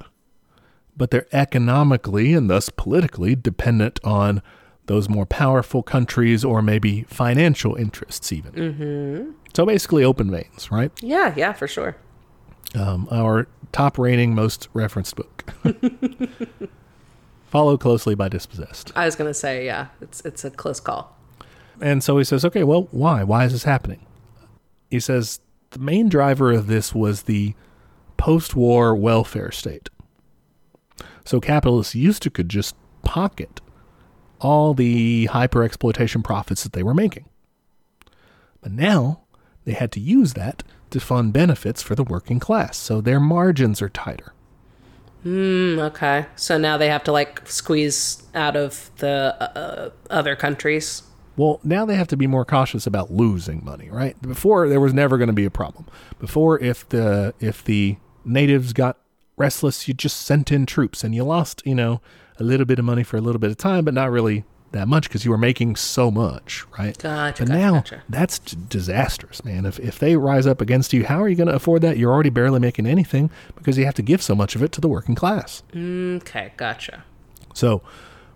but they're economically and thus politically dependent on those more powerful countries or maybe financial interests, even. Mm-hmm. So basically, open veins, right? Yeah, yeah, for sure. Um, our top rating, most referenced book. Followed closely by Dispossessed. I was gonna say, yeah, it's it's a close call. And so he says, okay, well, why? Why is this happening? He says the main driver of this was the post war welfare state. So capitalists used to could just pocket all the hyper exploitation profits that they were making. But now they had to use that to fund benefits for the working class. So their margins are tighter. Mm, okay, so now they have to like squeeze out of the uh, other countries. Well, now they have to be more cautious about losing money, right? Before there was never going to be a problem. Before if the if the natives got restless, you just sent in troops and you lost, you know, a little bit of money for a little bit of time, but not really that much because you were making so much, right? Gotcha, But gotcha, now gotcha. that's d- disastrous, man. If if they rise up against you, how are you going to afford that? You're already barely making anything because you have to give so much of it to the working class. Okay, gotcha. So,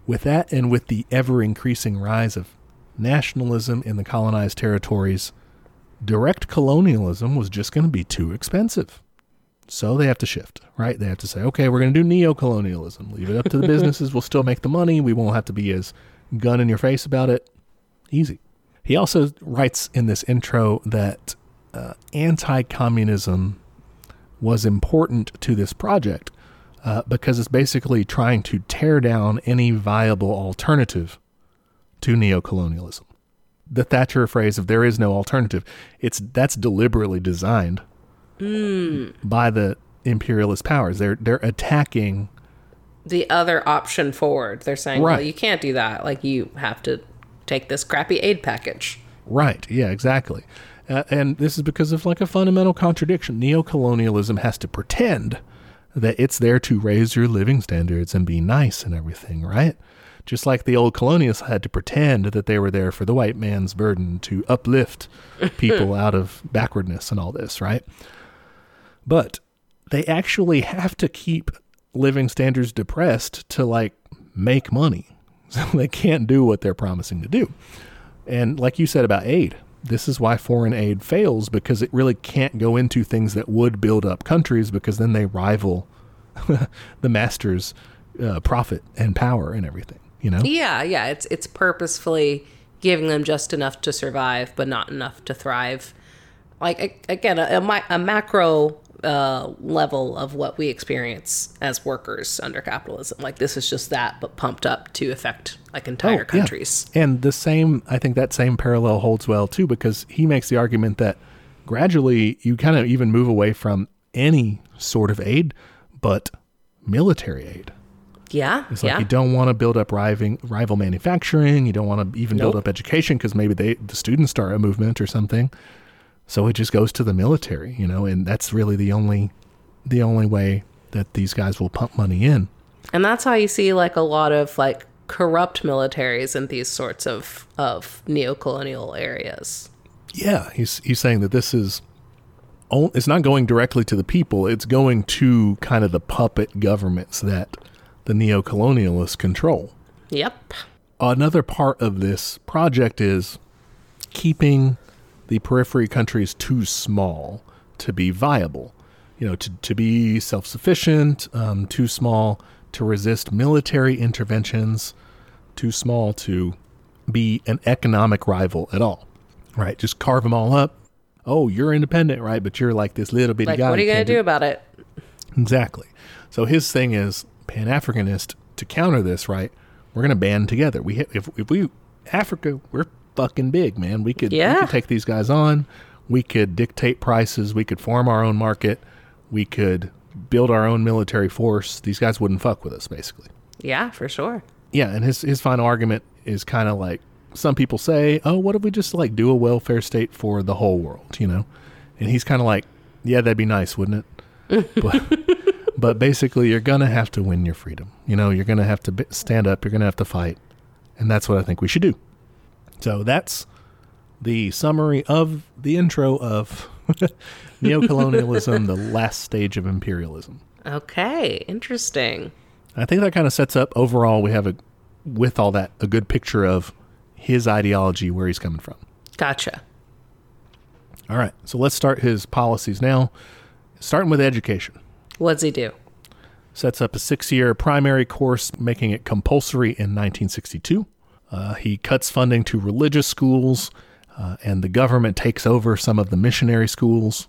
with that and with the ever increasing rise of nationalism in the colonized territories, direct colonialism was just going to be too expensive. So they have to shift, right? They have to say, okay, we're going to do neo-colonialism. Leave it up to the businesses. We'll still make the money. We won't have to be as gun in your face about it. Easy. He also writes in this intro that uh, anti-communism was important to this project uh, because it's basically trying to tear down any viable alternative to neocolonialism. The Thatcher phrase of "there is no alternative," it's that's deliberately designed by the imperialist powers. They're they're attacking The other option forward, they're saying, well, you can't do that. Like you have to take this crappy aid package. Right. Yeah, exactly. Uh, and this is because of like a fundamental contradiction. Neocolonialism has to pretend that it's there to raise your living standards and be nice and everything, right? Just like the old colonialists had to pretend that they were there for the white man's burden to uplift people out of backwardness and all this, right? But they actually have to keep living standards depressed to like make money. So they can't do what they're promising to do. And like you said about aid, this is why foreign aid fails because it really can't go into things that would build up countries because then they rival the master's uh, profit and power and everything. You know? Yeah, yeah. It's it's purposefully giving them just enough to survive, but not enough to thrive. Like again, a, a, a macro uh, level of what we experience as workers under capitalism. Like this is just that, but pumped up to affect like entire Oh, yeah. countries. And the same, I think that same parallel holds well too, because he makes the argument that gradually you kind of even move away from any sort of aid, but military aid. Yeah, It's like yeah. you don't want to build up rival, rival manufacturing. You don't want to even build up education because maybe they the students start a movement or something. So it just goes to the military, you know, and that's really the only the only way that these guys will pump money in. And that's how you see like a lot of like corrupt militaries in these sorts of of neocolonial areas. Yeah, he's he's saying that this is it's not going directly to the people. It's going to kind of the puppet governments that the neocolonialists control. Yep. Another part of this project is keeping the periphery countries too small to be viable. You know, to, to be self sufficient, um, too small to resist military interventions, too small to be an economic rival at all. Right? Just carve them all up. Oh, you're independent, right? But you're like this little bitty Like guy. what are you going to do about it? Exactly. So his thing is Pan Africanist to counter this, right? We're going to band together. We if if we Africa, we're fucking big, man. We could we could take these guys on. We could dictate prices. We could form our own market. We could build our own military force. These guys wouldn't fuck with us, basically. Yeah, for sure. Yeah, and his his final argument is kind of like some people say, "Oh, what if we just like do a welfare state for the whole world?" You know, and he's kind of like, "Yeah, that'd be nice, wouldn't it?" but, but basically, you're gonna have to win your freedom. You know, you're gonna have to stand up. You're gonna have to fight, and that's what I think we should do. So that's the summary of the intro of neocolonialism, the last stage of imperialism. Okay, interesting. I think that kind of sets up overall. We have a, with all that, a good picture of his ideology, where he's coming from. Gotcha. All right, so let's start his policies now. Starting with education, What's he do? sets up a six-year primary course, making it compulsory in 1962. Uh, he cuts funding to religious schools, uh, and the government takes over some of the missionary schools.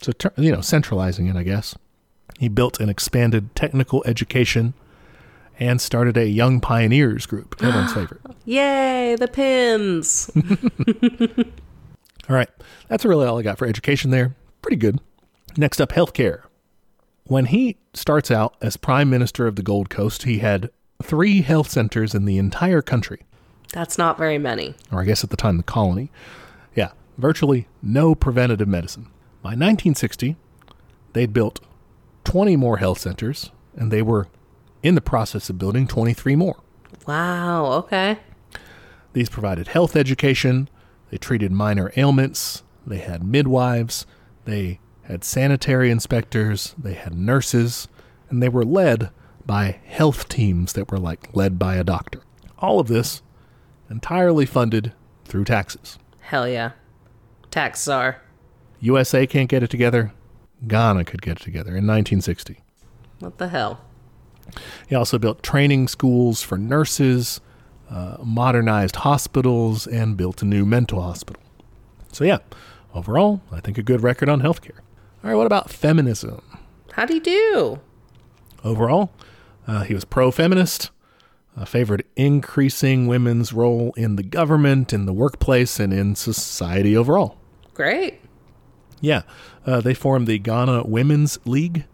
So, you know, centralizing it, I guess. He built an expanded technical education and started a Young Pioneers group, everyone's favorite. Yay, the pins. All right, that's really all I got for education there. Pretty good. Next up, healthcare. When he starts out as Prime Minister of the Gold Coast, he had three health centers in the entire country, That's not very many. or I guess at the time, the colony. Yeah, virtually no preventative medicine. By 1960, they'd built 20 more health centers, and they were in the process of building 23 more. Wow, okay. These provided health education, they treated minor ailments, they had midwives, they had sanitary inspectors, they had nurses, and they were led by health teams that were like led by a doctor. All of this entirely funded through taxes. Hell yeah. Tax czar. USA can't get it together, Ghana could get it together in 1960. What the hell? He also built training schools for nurses, uh, modernized hospitals, and built a new mental hospital. So, yeah, overall, I think a good record on healthcare. All right, what about feminism? How'd he do? Overall, uh, he was pro feminist, uh, favored increasing women's role in the government, in the workplace, and in society overall. Great. Yeah, uh, they formed the Ghana Women's League,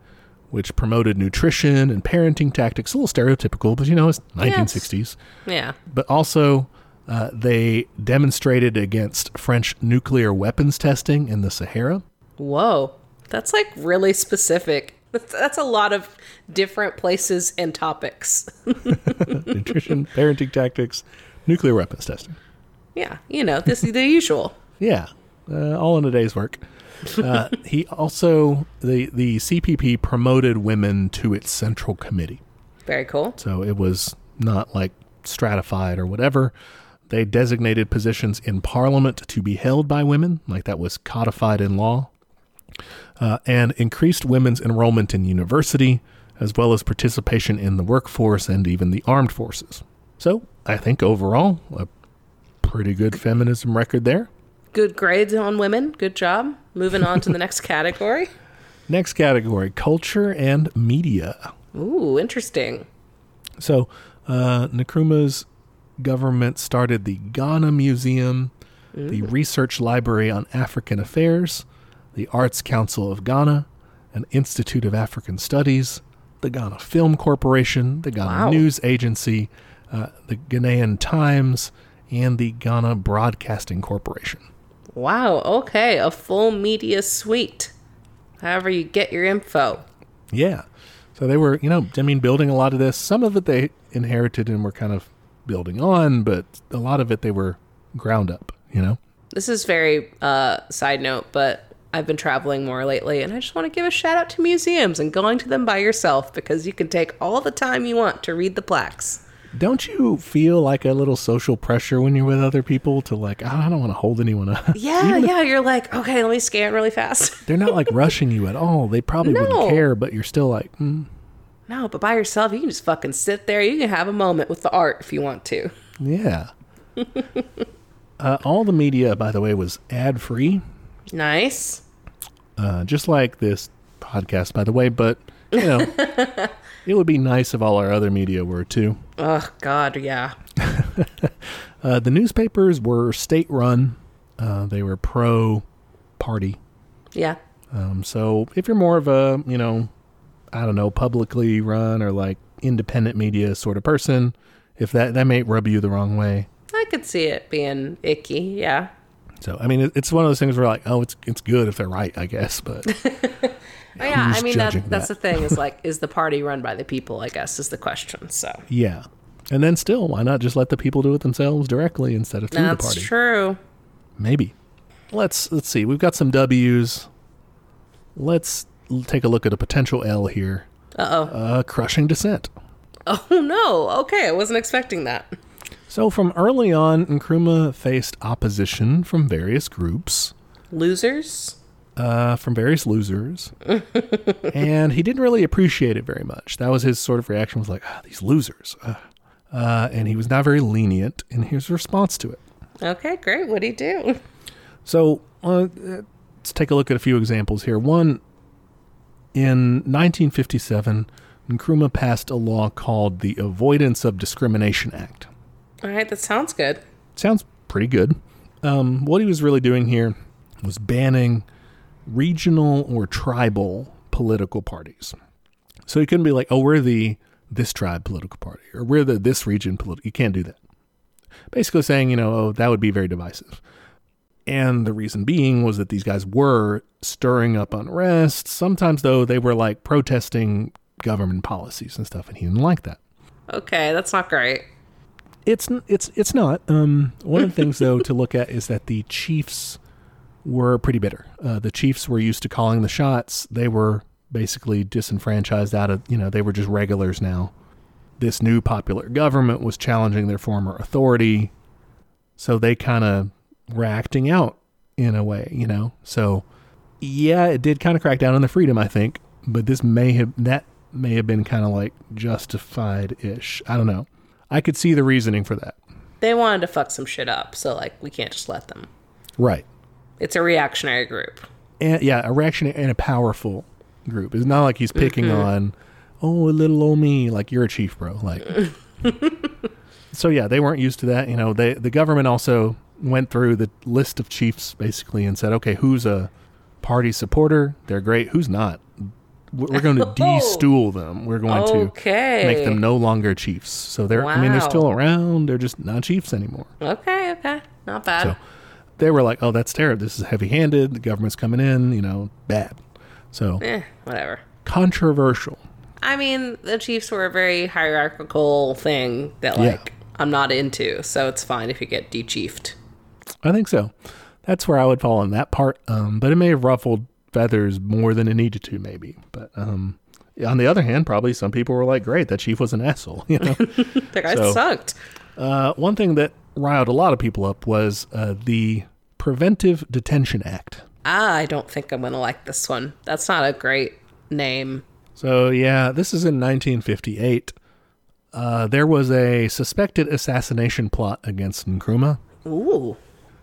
which promoted nutrition and parenting tactics. A little stereotypical, but you know, it's 1960s. Yeah. But also, uh, they demonstrated against French nuclear weapons testing in the Sahara. Whoa. That's like really specific. That's, that's a lot of different places and topics. nutrition, parenting tactics, nuclear weapons testing. yeah, you know, this is the usual. Yeah, uh, all in a day's work. Uh, he also the the CPP promoted women to its central committee. Very cool. So it was not like stratified or whatever. They designated positions in parliament to be held by women, like that was codified in law, uh, and increased women's enrollment in university, as well as participation in the workforce and even the armed forces. So I think overall, a pretty good feminism record there. Good grades on women. Good job. Moving on to the next category. Next category culture and media. Ooh, interesting. So, uh, Nkrumah's government started the Ghana Museum, the Research Library on African Affairs, the Arts Council of Ghana, an Institute of African Studies, the Ghana Film Corporation, the Ghana Wow. News Agency, uh, the Ghanaian Times, and the Ghana Broadcasting Corporation. Wow. Okay. A full media suite. However, you get your info. Yeah. So they were, you know, I mean, building a lot of this. Some of it they inherited and were kind of building on, but a lot of it they were ground up, you know? This is very uh, side note, but I've been traveling more lately, and I just want to give a shout out to museums and going to them by yourself because you can take all the time you want to read the plaques. Don't you feel like a little social pressure when you're with other people to like, "Oh, I don't want to hold anyone up? Yeah, yeah. You're like, okay, let me scan really fast. They're not like rushing you at all. They probably No. wouldn't care, but you're still like, mm, No, but by yourself, you can just fucking sit there. You can have a moment with the art if you want to. yeah. uh, all the media, by the way, was ad free, Nice. uh, just like this podcast, by the way, but, you know, it would be nice if all our other media were too. Oh God, yeah. Uh, the newspapers were state run. Uh, they were pro party. Yeah. Um, so if you're more of a, you know, I don't know, publicly run or like independent media sort of person, if that that may rub you the wrong way. I could see it being icky. Yeah. So I mean, it's one of those things where like, oh, it's it's good if they're right, I guess, but Oh, yeah. I mean, that, judging that's the thing is like, is the party run by the people? I guess is the question. So yeah. And then still, why not just let the people do it themselves directly instead of through the party. that's true. Maybe. Let's let's see. We've got some W's. Let's take a look at a potential L here. Uh oh. Uh, crushing dissent. Oh no. Okay, I wasn't expecting that. So from early on, Nkrumah faced opposition from various groups, Losers. uh, from various losers, and he didn't really appreciate it very much. That was his sort of reaction. Was like, ah, these losers, uh, uh, and he was not very lenient in his response to it. Okay, great. What'd he do? So uh, let's take a look at a few examples here. One, in 1957, Nkrumah passed a law called the Avoidance of Discrimination Act. All right, that sounds good. Sounds pretty good. Um, what he was really doing here was banning regional or tribal political parties. So he couldn't be like, oh, we're the this tribe political party or we're the this region political. You can't do that. Basically saying, you know, oh, that would be very divisive. And the reason being was that these guys were stirring up unrest. Sometimes, though, they were like protesting government policies and stuff, and he didn't like that. Okay, that's not great. It's it's it's not. Um, one of the things though to look at is that the Chiefs were pretty bitter. Uh, the Chiefs were used to calling the shots. They were basically disenfranchised out of you know they were just regulars now. This new popular government was challenging their former authority, so they kind of were acting out in a way, you know. So yeah, it did kind of crack down on the freedom, I think, but this may have that may have been kind of like justified ish. I don't know. I could see the reasoning for that. They wanted to fuck some shit up, so like we can't just let them. Right. It's a reactionary group. And yeah, a reactionary and a powerful group. It's not like he's picking mm-hmm. on, oh, a little old me, like you're a chief, bro. Like, so yeah, they weren't used to that. You know, they the government also went through the list of chiefs basically and said, okay, who's a party supporter? They're great. Who's not? We're going to de-stool them. We're going to make them no longer chiefs. So they're, I mean, they're still around. They're just not chiefs anymore. Okay, okay. Not bad. So they were like, "Oh, that's terrible. This is heavy-handed. The government's coming in. You know, bad." So eh, whatever. controversial. I mean, the Chiefs were a very hierarchical thing that Yeah. like I'm not into, so it's fine if you get de-chiefed. I think so. That's where I would fall on that part. Um, but it may have ruffled feathers more than it needed to, maybe. But um, on the other hand, probably some people were like, "Great, that chief was an asshole." You know. The guy So- sucked. uh, one thing that riled a lot of people up was uh, the Preventive Detention Act. Ah, I don't think I'm gonna like this one. That's not a great name. So, yeah, this is in 1958. Uh, there was a suspected assassination plot against Nkrumah. Ooh.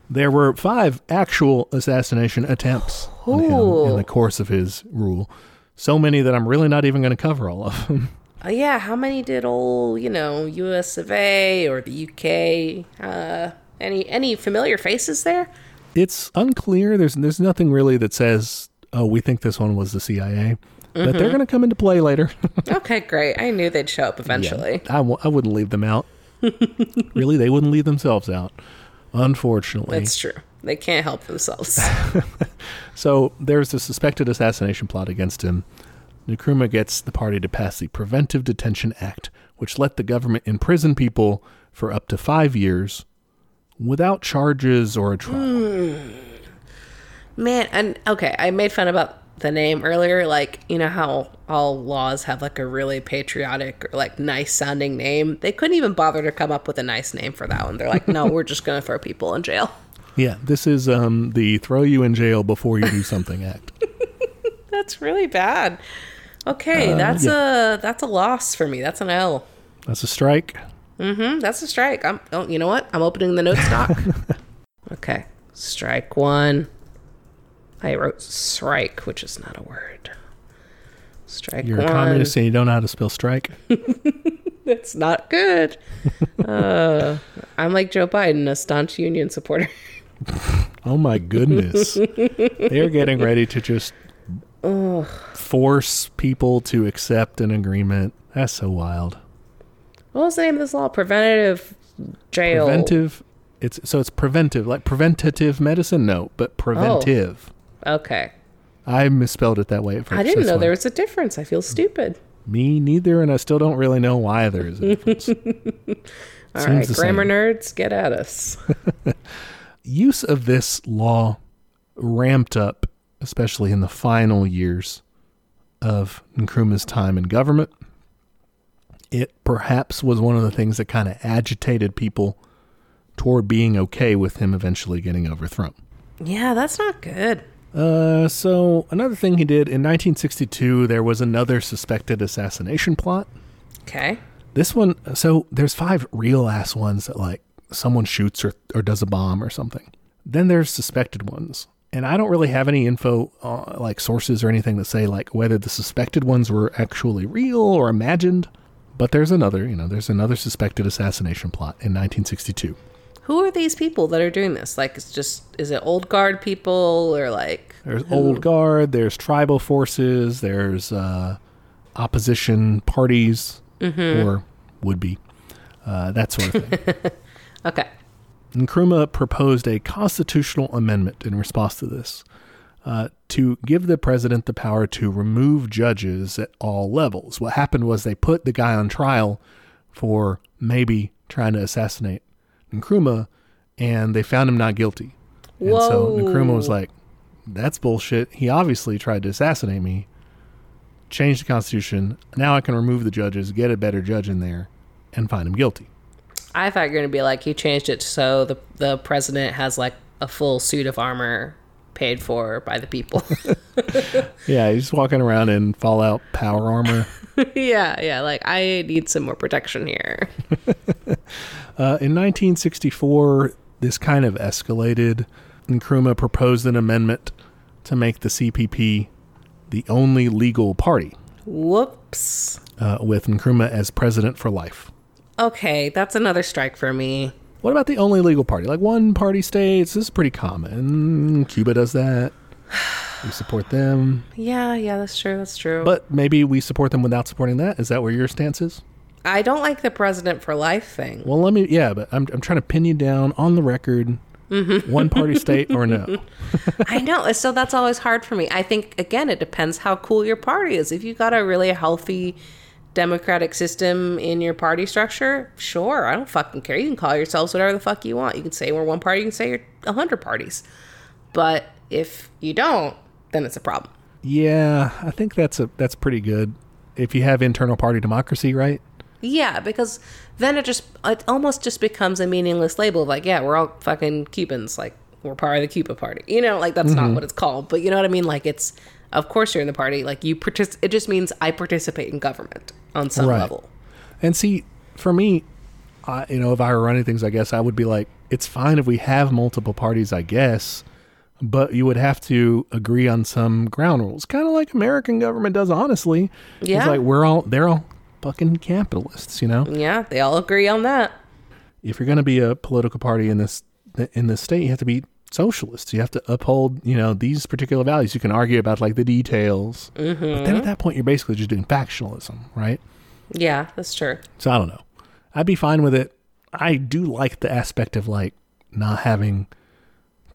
There were five actual assassination attempts on him in the course of his rule. So many that I'm really not even going to cover all of them. Uh, yeah, how many did old, you know, US of A or the UK? Uh, any any familiar faces there? It's unclear. There's there's nothing really that says, "Oh, we think this one was the CIA," but they're going to come into play later. Okay, great. I knew they'd show up eventually. I w- I wouldn't leave them out. really, they wouldn't leave themselves out. Unfortunately, That's true. They can't help themselves. So there's a suspected assassination plot against him. Nkrumah gets the party to pass the Preventive Detention Act, which let the government imprison people for up to five years without charges or a trial. Hmm. Man, and okay, I made fun about the name earlier. Like, you know how all laws have like a really patriotic or like nice sounding name? They couldn't even bother to come up with a nice name for that one. They're like, no, we're just going to throw people in jail. Yeah, this is um, the throw you in jail before you do something act. That's really bad. Okay, that's a that's a loss for me. That's an L. That's a strike. Mm, hmm. that's a strike. I'm. Oh, you know what? I'm opening the note stock. okay, strike one. I wrote strike, which is not a word. Strike You're a communist and you don't know how to spell strike. That's not good. uh, I'm like Joe Biden, a staunch union supporter. Oh my goodness. They're getting ready to just force people to accept an agreement. That's so wild. What was the name of this law? Preventative jail. Preventive it's so it's preventive, like preventative medicine? No, but preventive. Okay. I misspelled it that way at first. I didn't know why. there was a difference. I feel stupid. Me neither, and I still don't really know why there is a difference. All Seems right, grammar same. nerds, get at us. Use of this law ramped up, especially in the final years of Nkrumah's time in government. It perhaps was one of the things that kind of agitated people toward being okay with him eventually getting overthrown. yeah, that's not good. Uh, so another thing he did in 1962, there was another suspected assassination plot. Okay. This one, so there's five real ass ones that like someone shoots or, or does a bomb or something. Then there's suspected ones. And I don't really have any info, uh, like sources or anything that say like whether the suspected ones were actually real or imagined. But there's another, you know, there's another suspected assassination plot in 1962. Who are these people that are doing this? Like, it's just, is it old guard people or like. There's old guard, there's tribal forces, there's uh, opposition parties or would be, uh, that sort of thing. Okay. Nkrumah proposed a constitutional amendment in response to this uh, to give the president the power to remove judges at all levels. What happened was they put the guy on trial for maybe trying to assassinate Nkrumah, and they found him not guilty. And so Whoa. Nkrumah was like, "That's bullshit. He obviously tried to assassinate me. Change the constitution. Now I can remove the judges, get a better judge in there, and find him guilty." I thought you were going to be like, he changed it so the, the president has like a full suit of armor paid for by the people. Yeah, he's walking around in Fallout power armor. yeah, yeah. Like, I need some more protection here. Uh, in 1964, this kind of escalated. Nkrumah proposed an amendment to make the CPP the only legal party, Whoops. uh, with Nkrumah as president for life. Okay, that's another strike for me. What about the only legal party? Like one party states, this is pretty common. Cuba does that. We support them. Yeah, yeah, that's true. That's true. But maybe we support them without supporting that. Is that where your stance is? I don't like the president for life thing. Well, let me, yeah, but I'm, I'm trying to pin you down on the record. Mm-hmm. One party state or no? I know. So that's always hard for me. I think, again, it depends how cool your party is. If you got a really healthy democratic system in your party structure, sure, I don't fucking care. You can call yourselves whatever the fuck you want. You can say we're one party, you can say you're a hundred parties. But if you don't, then it's a problem. Yeah, I think that's a that's pretty good. If you have internal party democracy, right? Yeah, because then it just it almost just becomes a meaningless label of like, yeah, we're all fucking Cubans, like we're part of the Cuba party. You know, like that's not mm-hmm. what it's called, but you know what I mean? Like it's Of course you're in the party. Like you partic- it just means I participate in government on some Right. level. And see, for me, I, you know, if I were running things, I guess I would be like, it's fine if we have multiple parties, I guess, but you would have to agree on some ground rules, kind of like American government does. Honestly, it's Yeah. like we're all they're all fucking capitalists, you know. Yeah, they all agree on that. If you're going to be a political party in this in this state, you have to be socialists. You have to uphold, you know, these particular values. You can argue about like the details, mm-hmm. but then at that point, you're basically just doing factionalism, right? Yeah, that's true. So I don't know. I'd be fine with it. I do like the aspect of like not having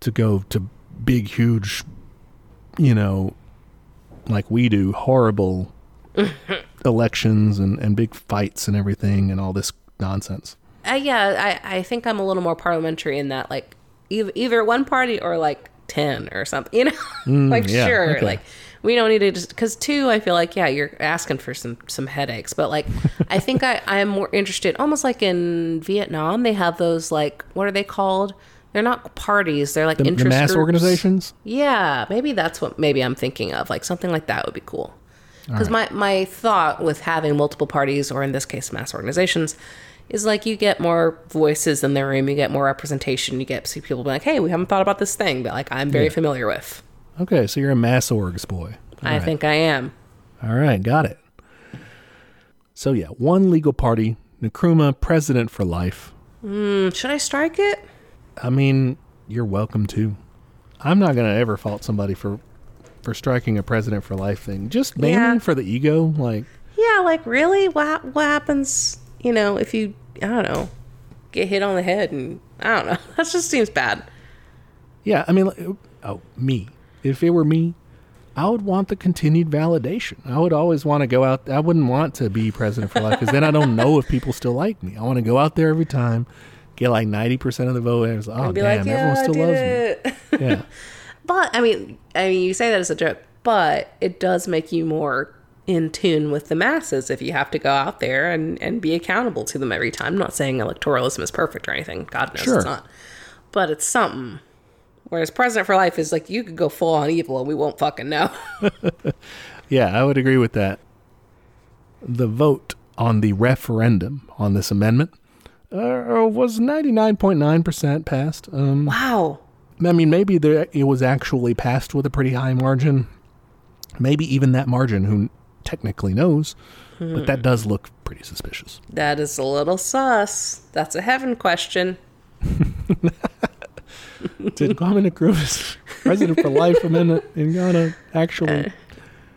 to go to big, huge, you know, like we do, horrible elections and, and big fights and everything and all this nonsense. Uh, yeah, I, I think I'm a little more parliamentary in that, like, either, either one party or like 10 or something, you know? like, yeah, sure. okay. Like, we don't need to just, because two, I feel like, yeah, you're asking for some, some headaches. But like, I think I, I'm more interested, almost like in Vietnam, they have those, like, what are they called? They're not parties, they're like The, the interest mass groups. organizations? Yeah, maybe that's what maybe I'm thinking of. Like something like that would be cool. Because my, my thought with having multiple parties, or in this case, mass organizations, is like you get more voices in the room, you get more representation, you get see people being like, hey, we haven't thought about this thing, but like I'm very familiar with. Okay, so you're a mass orgs boy. All I right. think I am. All right, got it. So yeah, one legal party, Nkrumah, president for life. Hmm, should I strike it? I mean, you're welcome to. I'm not gonna ever fault somebody for for striking a president for life thing. Just mainly Yeah. for the ego. Like, Yeah, like really? What what happens? You know, if you I don't know, get hit on the head and I don't know. That just seems bad. yeah, I mean, like, oh, me. If it were me, I would want the continued validation. I would always want to go out. I wouldn't want to be president for life because then I don't know if people still like me. I want to go out there every time, get like ninety percent of the vote, and it's like, oh damn, like, yeah, everyone still loves it. me. Yeah. But I mean, I mean, you say that as a joke, but it does make you more in tune with the masses if you have to go out there and, and be accountable to them every time. I'm not saying electoralism is perfect or anything. God knows Sure. it's not. But it's something. Whereas President for Life is like you could go full on evil and we won't fucking know. Yeah, I would agree with that. The vote on the referendum on this amendment uh, was 99.9% passed. Um, wow. I mean, maybe there, it was actually passed with a pretty high margin. Maybe even that margin, who technically knows, but that does look pretty suspicious. That is a little sus. That's a heaven question. Did Kwame Nkrumah's president for life amendment in Ghana actually?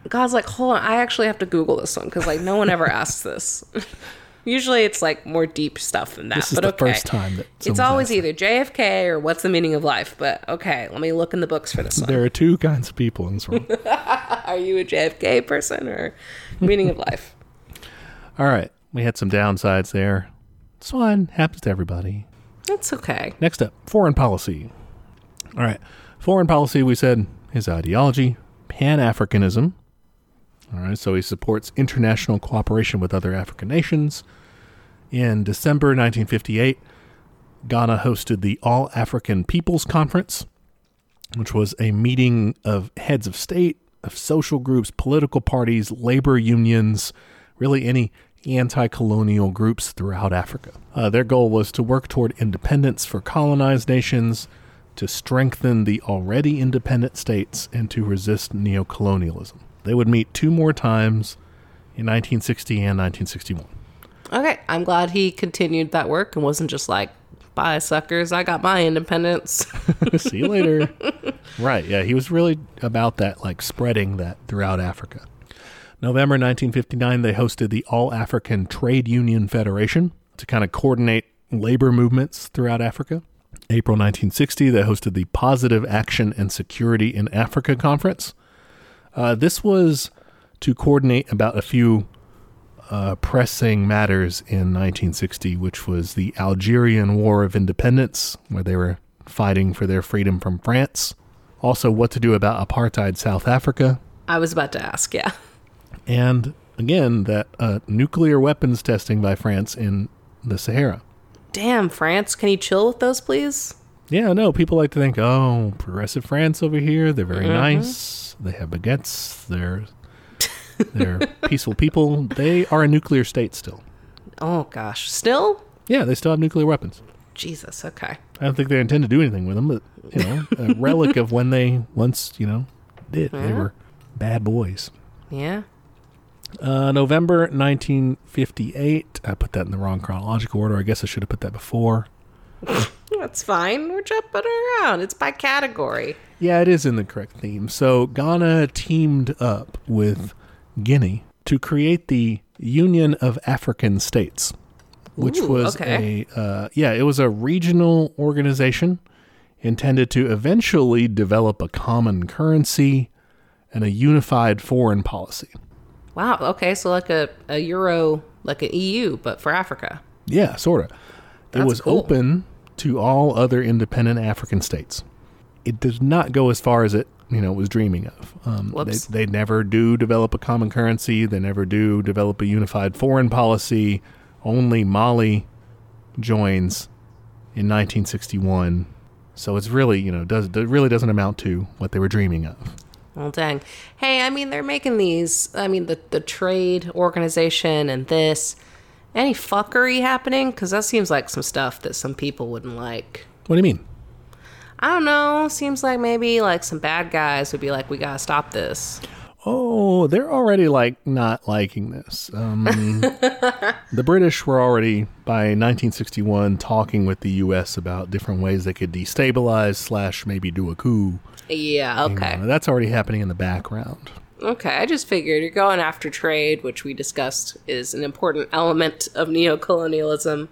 God's like, hold on, I actually have to Google this one because like no one ever asks this. Usually it's like more deep stuff than that. This is but the okay. first time that it's always either JFK or what's the meaning of life. But okay, let me look in the books for this one. There are two kinds of people in this room. Are you a JFK person or meaning of life? All right, we had some downsides there. It's fine, happens to everybody. That's okay. Next up, foreign policy. All right, foreign policy, we said his ideology, Pan Africanism. All right, so he supports international cooperation with other African nations. In December 1958, Ghana hosted the All African Peoples Conference, which was a meeting of heads of state, of social groups, political parties, labor unions, really any anti colonial groups throughout Africa. Uh, their goal was to work toward independence for colonized nations, to strengthen the already independent states, and to resist neocolonialism. They would meet two more times in 1960 and 1961. Okay, I'm glad he continued that work and wasn't just like, bye, suckers, I got my independence. See you later. right. Yeah. He was really about that, like spreading that throughout Africa. November 1959, they hosted the All African Trade Union Federation to kind of coordinate labor movements throughout Africa. April 1960, they hosted the Positive Action and Security in Africa Conference. Uh, this was to coordinate about a few uh, pressing matters in 1960, which was the Algerian War of Independence, where they were fighting for their freedom from France. Also, what to do about apartheid South Africa. I was about to ask, yeah. And again, that uh, nuclear weapons testing by France in the Sahara. Damn, France, can you chill with those, please? Yeah, no, people like to think, oh, progressive France over here, they're very Mm-hmm. nice. They have baguettes. They're they're peaceful people. They are a nuclear state still. Oh gosh, still Yeah, they still have nuclear weapons. Jesus. Okay. I don't think they intend to do anything with them, but you know, a relic of when they once, you know, did. They were bad boys. Yeah. Uh, November 1958. I put that in the wrong chronological order. I guess I should have put that before. That's fine. We're jumping around. It's by category. Yeah, it is in the correct theme. So Ghana teamed up with Guinea to create the Union of African States, which Ooh, was okay. a uh, yeah, it was a regional organization intended to eventually develop a common currency and a unified foreign policy. Wow. Okay. So like a, a Euro, like an EU, but for Africa. Yeah, sort of. It was cool. open to all other independent African states. It did not go as far as it, you know, was dreaming of. Um, they, they never do develop a common currency. They never do develop a unified foreign policy. Only Mali joins in 1961. So it's really, you know, does it really doesn't amount to what they were dreaming of. Well, dang. Hey, I mean, they're making these. I mean, the the trade organization and this. Any fuckery happening? Because that seems like some stuff that some people wouldn't like. What do you mean? I don't know. Seems like maybe like some bad guys would be like, we gotta stop this. Oh, they're already like not liking this. Um, the British were already by 1961 talking with the U.S. about different ways they could destabilize slash maybe do a coup. Yeah. Okay. That's already happening in the background. Okay. I just figured you're going after trade, which we discussed is an important element of neocolonialism.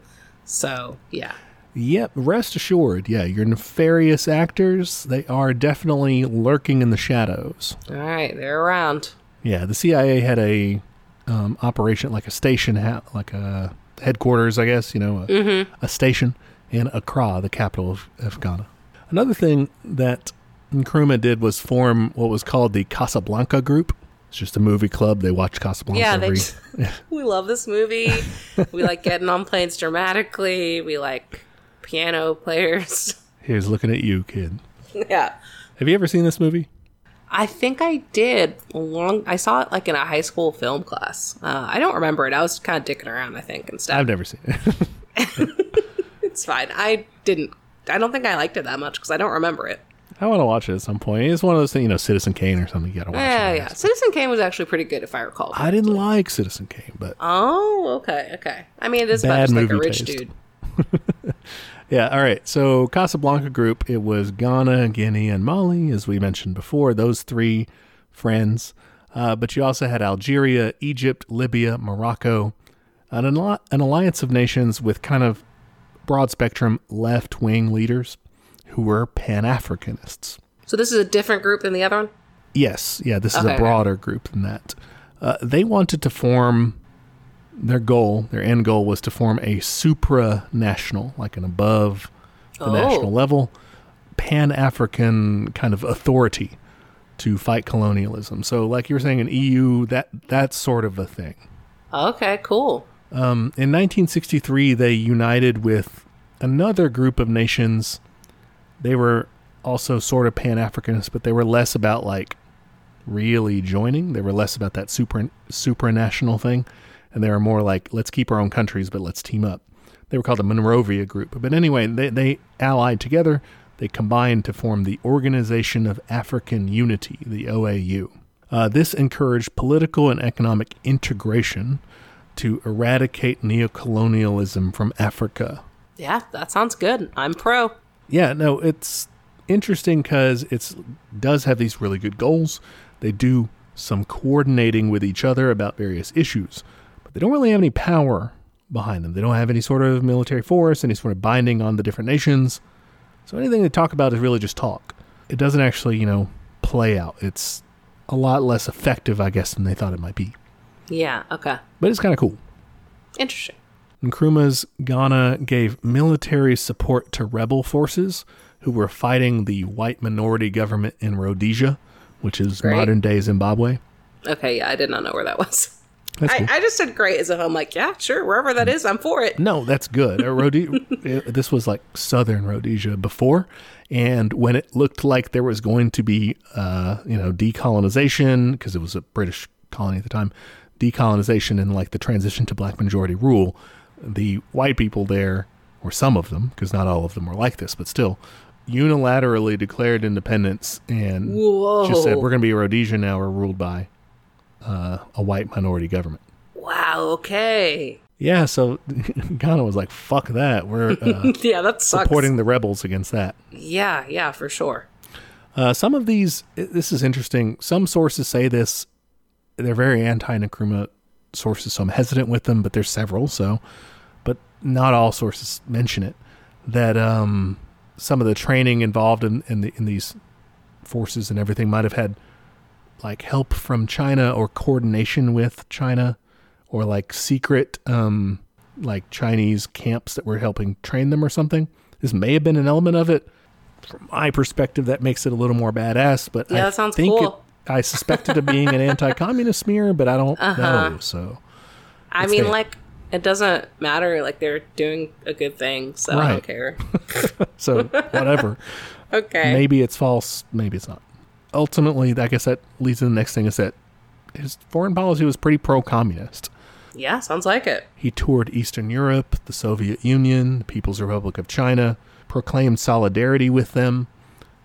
So yeah. Yep, rest assured, yeah, your nefarious actors, they are definitely lurking in the shadows. All right. They're around. Yeah, the CIA had a um, operation, like a station, ha- like a headquarters, I guess, you know, a, a station in Accra, the capital of, of Ghana. Another thing that Nkrumah did was form what was called the Casablanca Group. It's just a movie club. They watch Casablanca Yeah, they every. just, we love this movie. we like getting on planes dramatically. We like piano players. Here's looking at you, kid. yeah. Have you ever seen this movie? I think I did long. I saw it like in a high school film class. Uh, I don't remember it. I was kind of dicking around, I think, and stuff. I've never seen it. it's fine. I didn't. I don't think I liked it that much because I don't remember it. I want to watch it at some point. It's one of those things, you know, Citizen Kane or something. You got to watch. Yeah, it, yeah. Citizen Kane was actually pretty good, if I recall. I didn't like Citizen Kane, but oh, okay, okay. I mean, it is about just like a rich taste. dude. Yeah, all right. So Casablanca Group, it was Ghana, Guinea, and Mali, as we mentioned before, those three friends. Uh, but you also had Algeria, Egypt, Libya, Morocco, an, al- an alliance of nations with kind of broad spectrum left wing leaders who were Pan Africanists. So this is a different group than the other one. Yes, yeah, this is Okay, a okay. broader group than that. Uh, they wanted to form their goal, their end goal was to form a supranational, like an above the Oh. national level, pan African kind of authority to fight colonialism. So, like you were saying, an EU, that that's sort of a thing. Okay, cool. Um, in 1963, they united with another group of nations. They were also sort of Pan Africanist, but they were less about like really joining. They were less about that super supranational thing, and they were more like let's keep our own countries, but let's team up. They were called the Monrovia Group. But anyway, they they allied together. They combined to form the Organization of African Unity, the OAU. Uh, this encouraged political and economic integration to eradicate neocolonialism from Africa. Yeah, that sounds good. I'm pro. Yeah, no, it's interesting because it does have these really good goals. They do some coordinating with each other about various issues, but they don't really have any power behind them. They don't have any sort of military force, any sort of binding on the different nations. So anything they talk about is really just talk. It doesn't actually, you know, play out. It's a lot less effective, I guess, than they thought it might be. Yeah. Okay. But it's kind of cool. Interesting. Nkrumah's Ghana gave military support to rebel forces who were fighting the white minority government in Rhodesia, which is Great. modern day Zimbabwe. Okay. Yeah, I did not know where that was. That's I, cool. I just said great as if I'm like, yeah, sure, wherever that is, I'm for it. No, that's good. Uh, Rhode- this was like southern Rhodesia before, and when it looked like there was going to be, uh, you know, decolonization because it was a British colony at the time, decolonization and like the transition to black majority rule, the white people there, or some of them, because not all of them were like this, but still, unilaterally declared independence and Whoa. just said we're going to be Rhodesia now. We're ruled by uh, a white minority government. Wow, okay. Yeah, so Ghana was like, "Fuck that! We're uh, Yeah, that sucks. supporting the rebels against that." Yeah, yeah, for sure. Uh, some of these, this is interesting. Some sources say this; they're very anti-Nkrumah sources, so I'm hesitant with them. But there's several, so but not all sources mention it. That um, some of the training involved in in, the, in these forces and everything might have had like help from China or coordination with China or like secret um, like Chinese camps that were helping train them or something. This may have been an element of it. From my perspective, that makes it a little more badass. But Yeah, I that sounds think cool. it, I suspect it of being an anti-communist smear, but I don't uh-huh. know. So I mean, like, it doesn't matter. Like, they're doing a good thing, so I Right. don't care. so whatever. Okay. maybe it's false, maybe it's not. Ultimately, I guess that leads to the next thing is that his foreign policy was pretty pro-communist. Yeah, sounds like it. He toured Eastern Europe, the Soviet Union, the People's Republic of China, proclaimed solidarity with them.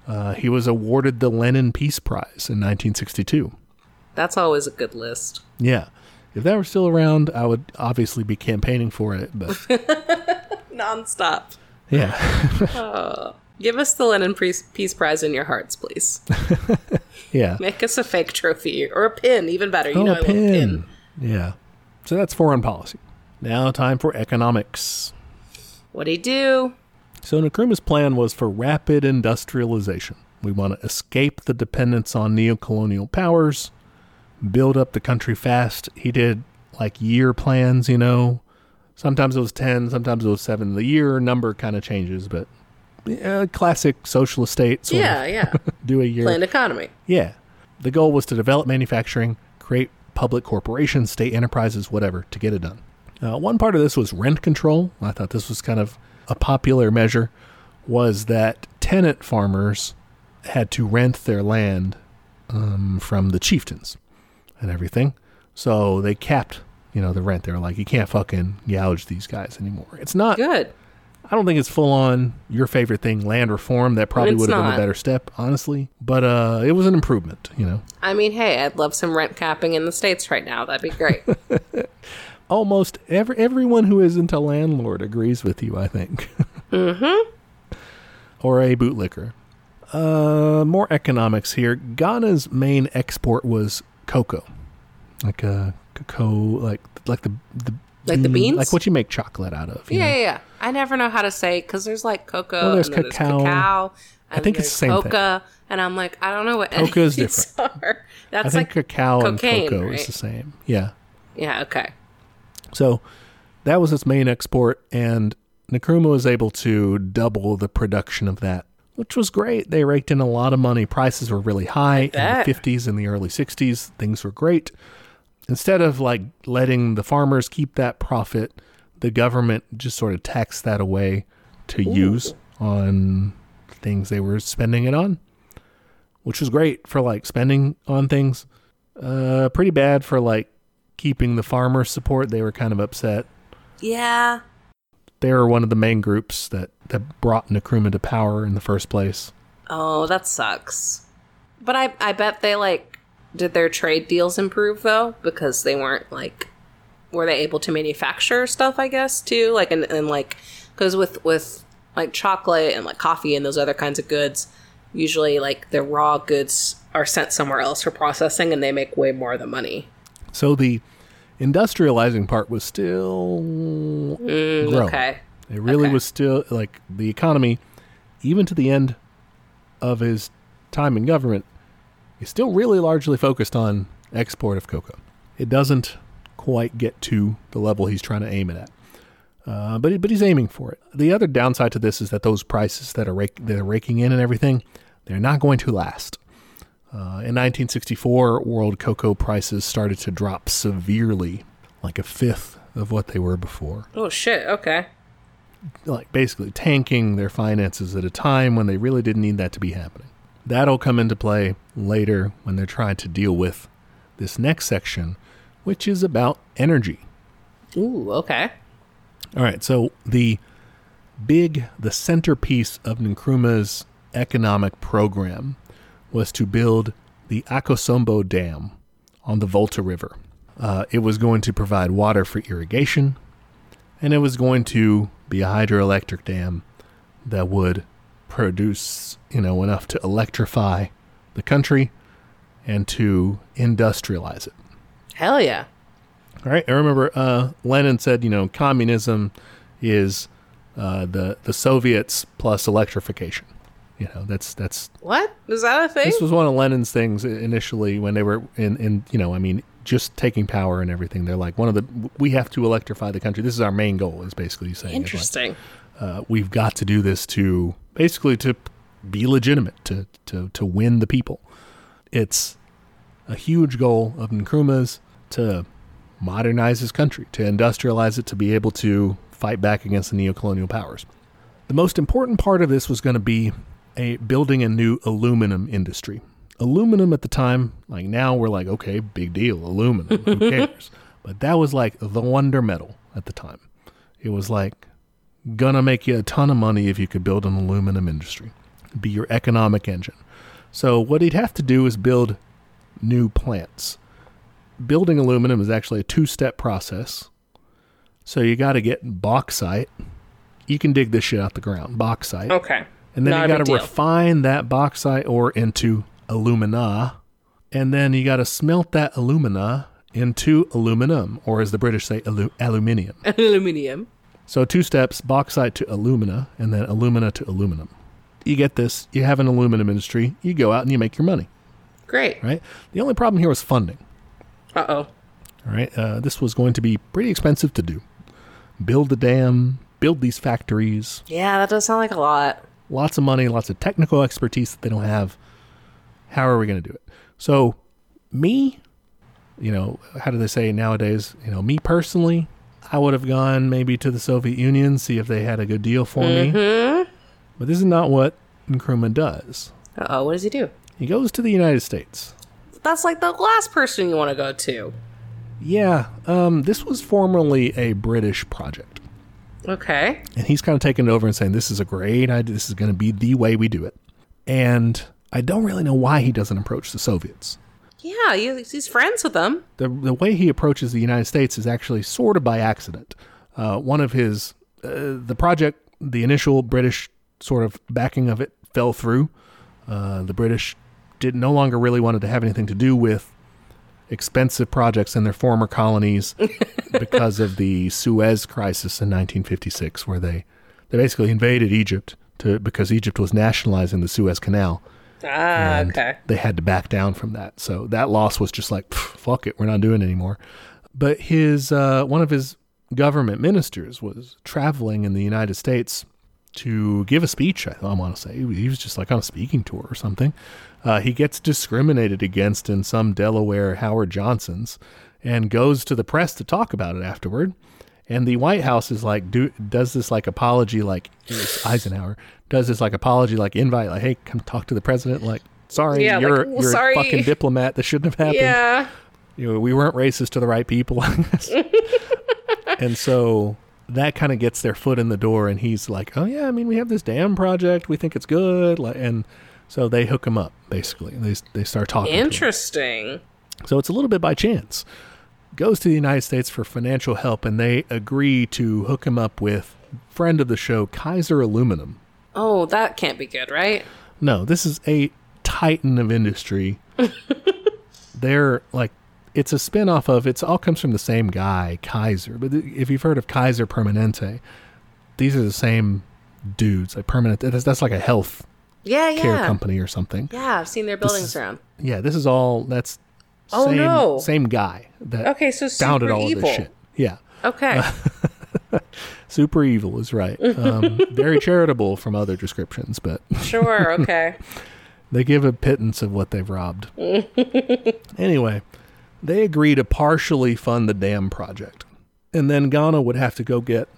Uh, he was awarded the Lenin Peace Prize in 1962. That's always a good list. Yeah. If that were still around, I would obviously be campaigning for it. But Nonstop. yeah. Give us the Lenin Peace Prize in your hearts, please. Yeah. Make us a fake trophy or a pin, even better. You oh, know, a I love pin. pin. Yeah. So that's foreign policy. Now, time for economics. What'd he do? So Nkrumah's plan was for rapid industrialization. We want to escape the dependence on neocolonial powers, build up the country fast. He did like year plans, you know. Sometimes it was 10, sometimes it was 7. The year number kind of changes, but yeah, classic socialist state sort Yeah, of yeah. do a year. Planned economy. Yeah. The goal was to develop manufacturing, create public corporations, state enterprises, whatever, to get it done. Uh, one part of this was rent control. I thought this was kind of a popular measure, was that tenant farmers had to rent their land um, from the chieftains and everything. So they capped, you know, the rent. They were like, you can't fucking gouge these guys anymore. It's not Good. I don't think it's full on your favorite thing, land reform. That probably It's would have been not. a better step, honestly. But uh, it was an improvement, you know. I mean, hey, I'd love some rent capping in the States right now. That'd be great. Almost every everyone who isn't a landlord agrees with you, I think. mm-hmm. Or a bootlicker. Uh, more economics here. Ghana's main export was cocoa, like uh, cocoa, like like the, the Like the beans? like what you make chocolate out of. you yeah, know? yeah, yeah. I never know how to say because there's like cocoa. Well, there's and cacao. There's cacao and think it's the same thing. coca, and I'm like, I don't know what Coca is different. are. That's I think like cacao cocaine, and cocoa right? is the same. Yeah. yeah, okay. So that was its main export, and Nkrumah was able to double the production of that, which was great. They raked in a lot of money. Prices were really high in the 50s and the early 60s. Things were great. Instead of like letting the farmers keep that profit, the government just sort of taxed that away to use on things they were spending it on, which was great for like spending on things. Uh, pretty bad for like keeping the farmers support. They were kind of upset. Yeah, They were one of the main groups that, that brought Nkrumah to power in the first place. Oh, that sucks. But I I bet they like did their trade deals improve though because they weren't like were they able to manufacture stuff I guess too like and, and like because with with like chocolate and like coffee and those other kinds of goods usually like the raw goods are sent somewhere else for processing and they make way more of the money. So the industrializing part was still growing. Okay. It really Okay. was still like the economy, even to the end of his time in government, is still really largely focused on export of cocoa. It doesn't quite get to the level he's trying to aim it at. Uh, but but he's aiming for it. The other downside to this is that those prices that are rake, that are raking in and everything, they're not going to last. Uh, in 1964, world cocoa prices started to drop severely, like a fifth of what they were before. Oh shit. Okay. Like basically tanking their finances at a time when they really didn't need that to be happening. That'll come into play later when they're trying to deal with this next section, which is about energy. Ooh. Okay. All right, so the big, the centerpiece of Nkrumah's economic program was to build the Akosombo Dam on the Volta River. Uh, it was going to provide water for irrigation, and it was going to be a hydroelectric dam that would produce, you know, enough to electrify the country and to industrialize it. Hell yeah. All right. I remember uh, Lenin said, you know, communism is uh, the the Soviets plus electrification. You know, that's that's What is that a thing? this was one of Lenin's things initially when they were in in you know, I mean, just taking power and everything. They're like one of the we have to electrify the country. This is our main goal. Is basically saying It's like, Interesting. uh, we've got to do this to basically to be legitimate to to to win the people. It's a huge goal of Nkrumah's to modernize his country, to industrialize it, to be able to fight back against the neocolonial powers. The most important part of this was going to be a building a new aluminum industry. Aluminum at the time, like now, we're like, okay, big deal, aluminum, who cares? but that was like the wonder metal at the time. It was like gonna make you a ton of money if you could build an aluminum industry, be your economic engine. So what he'd have to do is build new plants. Building aluminum is actually a two-step process. So you got to get bauxite. You can dig this shit out the ground, bauxite. Okay. And then Not you a got to refine that bauxite ore into alumina. And then you got to smelt that alumina into aluminum, or as the British say, alu- aluminium. Aluminium. So two steps: bauxite to alumina, and then alumina to aluminum. You get this. You have an aluminum industry. You go out and you make your money, Great. right? The only problem here was funding. Uh oh. All right, uh, this was going to be pretty expensive to do. Build the dam, build these factories, Yeah, that does sound like a lot. Lots of money, lots of technical expertise that they don't have. How are we going to do it? So, me, you know, how do they say nowadays? You know, me personally, I would have gone maybe to the Soviet Union, see if they had a good deal for me. But this is not what Nkrumah does. Uh oh. What does he do? He goes to the United States. That's like the last person you want to go to. Yeah, um, this was formerly a British project. Okay. And he's kind of taking it over and saying, this is a great idea. This is going to be the way we do it. And I don't really know why he doesn't approach the Soviets. Yeah, he's friends with them. The, the way he approaches the United States is actually sort of by accident. Uh, one of his, uh, the project, the initial British sort of backing of it fell through. Uh, the British did no longer really wanted to have anything to do with expensive projects in their former colonies because of the Suez crisis in 1956, where they, they basically invaded Egypt to because Egypt was nationalizing the Suez Canal. Ah, okay. They had to back down from that. So that loss was just like, fuck it, we're not doing it anymore. But his uh, one of his government ministers was traveling in the United States to give a speech. I, I want to say he was just like on a speaking tour or something. Uh, he gets discriminated against in some Delaware Howard Johnsons, and goes to the press to talk about it afterward. And the White House is like, do does this like apology, like Eisenhower does this like apology, like invite, like, hey, come talk to the president, like, sorry, Yeah, you're well, you're sorry. a fucking diplomat. This shouldn't have happened. Yeah. You know, we weren't racist to the right people. And so that kind of gets their foot in the door, and he's like, oh yeah, I mean, we have this dam project, we think it's good, and so they hook him up basically. They they start talking. Interesting. So it's a little bit by chance. Goes to the United States for financial help, and they agree to hook him up with friend of the show, Kaiser Aluminum. Oh, that can't be good, right? No, this is a titan of industry. They're like, it's a spin off of, it's all comes from the same guy, Kaiser. But if you've heard of Kaiser Permanente, these are the same dudes. Like Permanent, that's, that's like a health Yeah, care company or something. Yeah, I've seen their buildings is- around. Yeah, this is all, that's Oh, same, no. same guy that Okay, so founded all evil. of this shit. Yeah. Okay. Super evil is right. Um, very charitable from other descriptions, but sure, okay. They give a pittance of what they've robbed. anyway, they agree to partially fund the dam project. And then Ghana would have to go get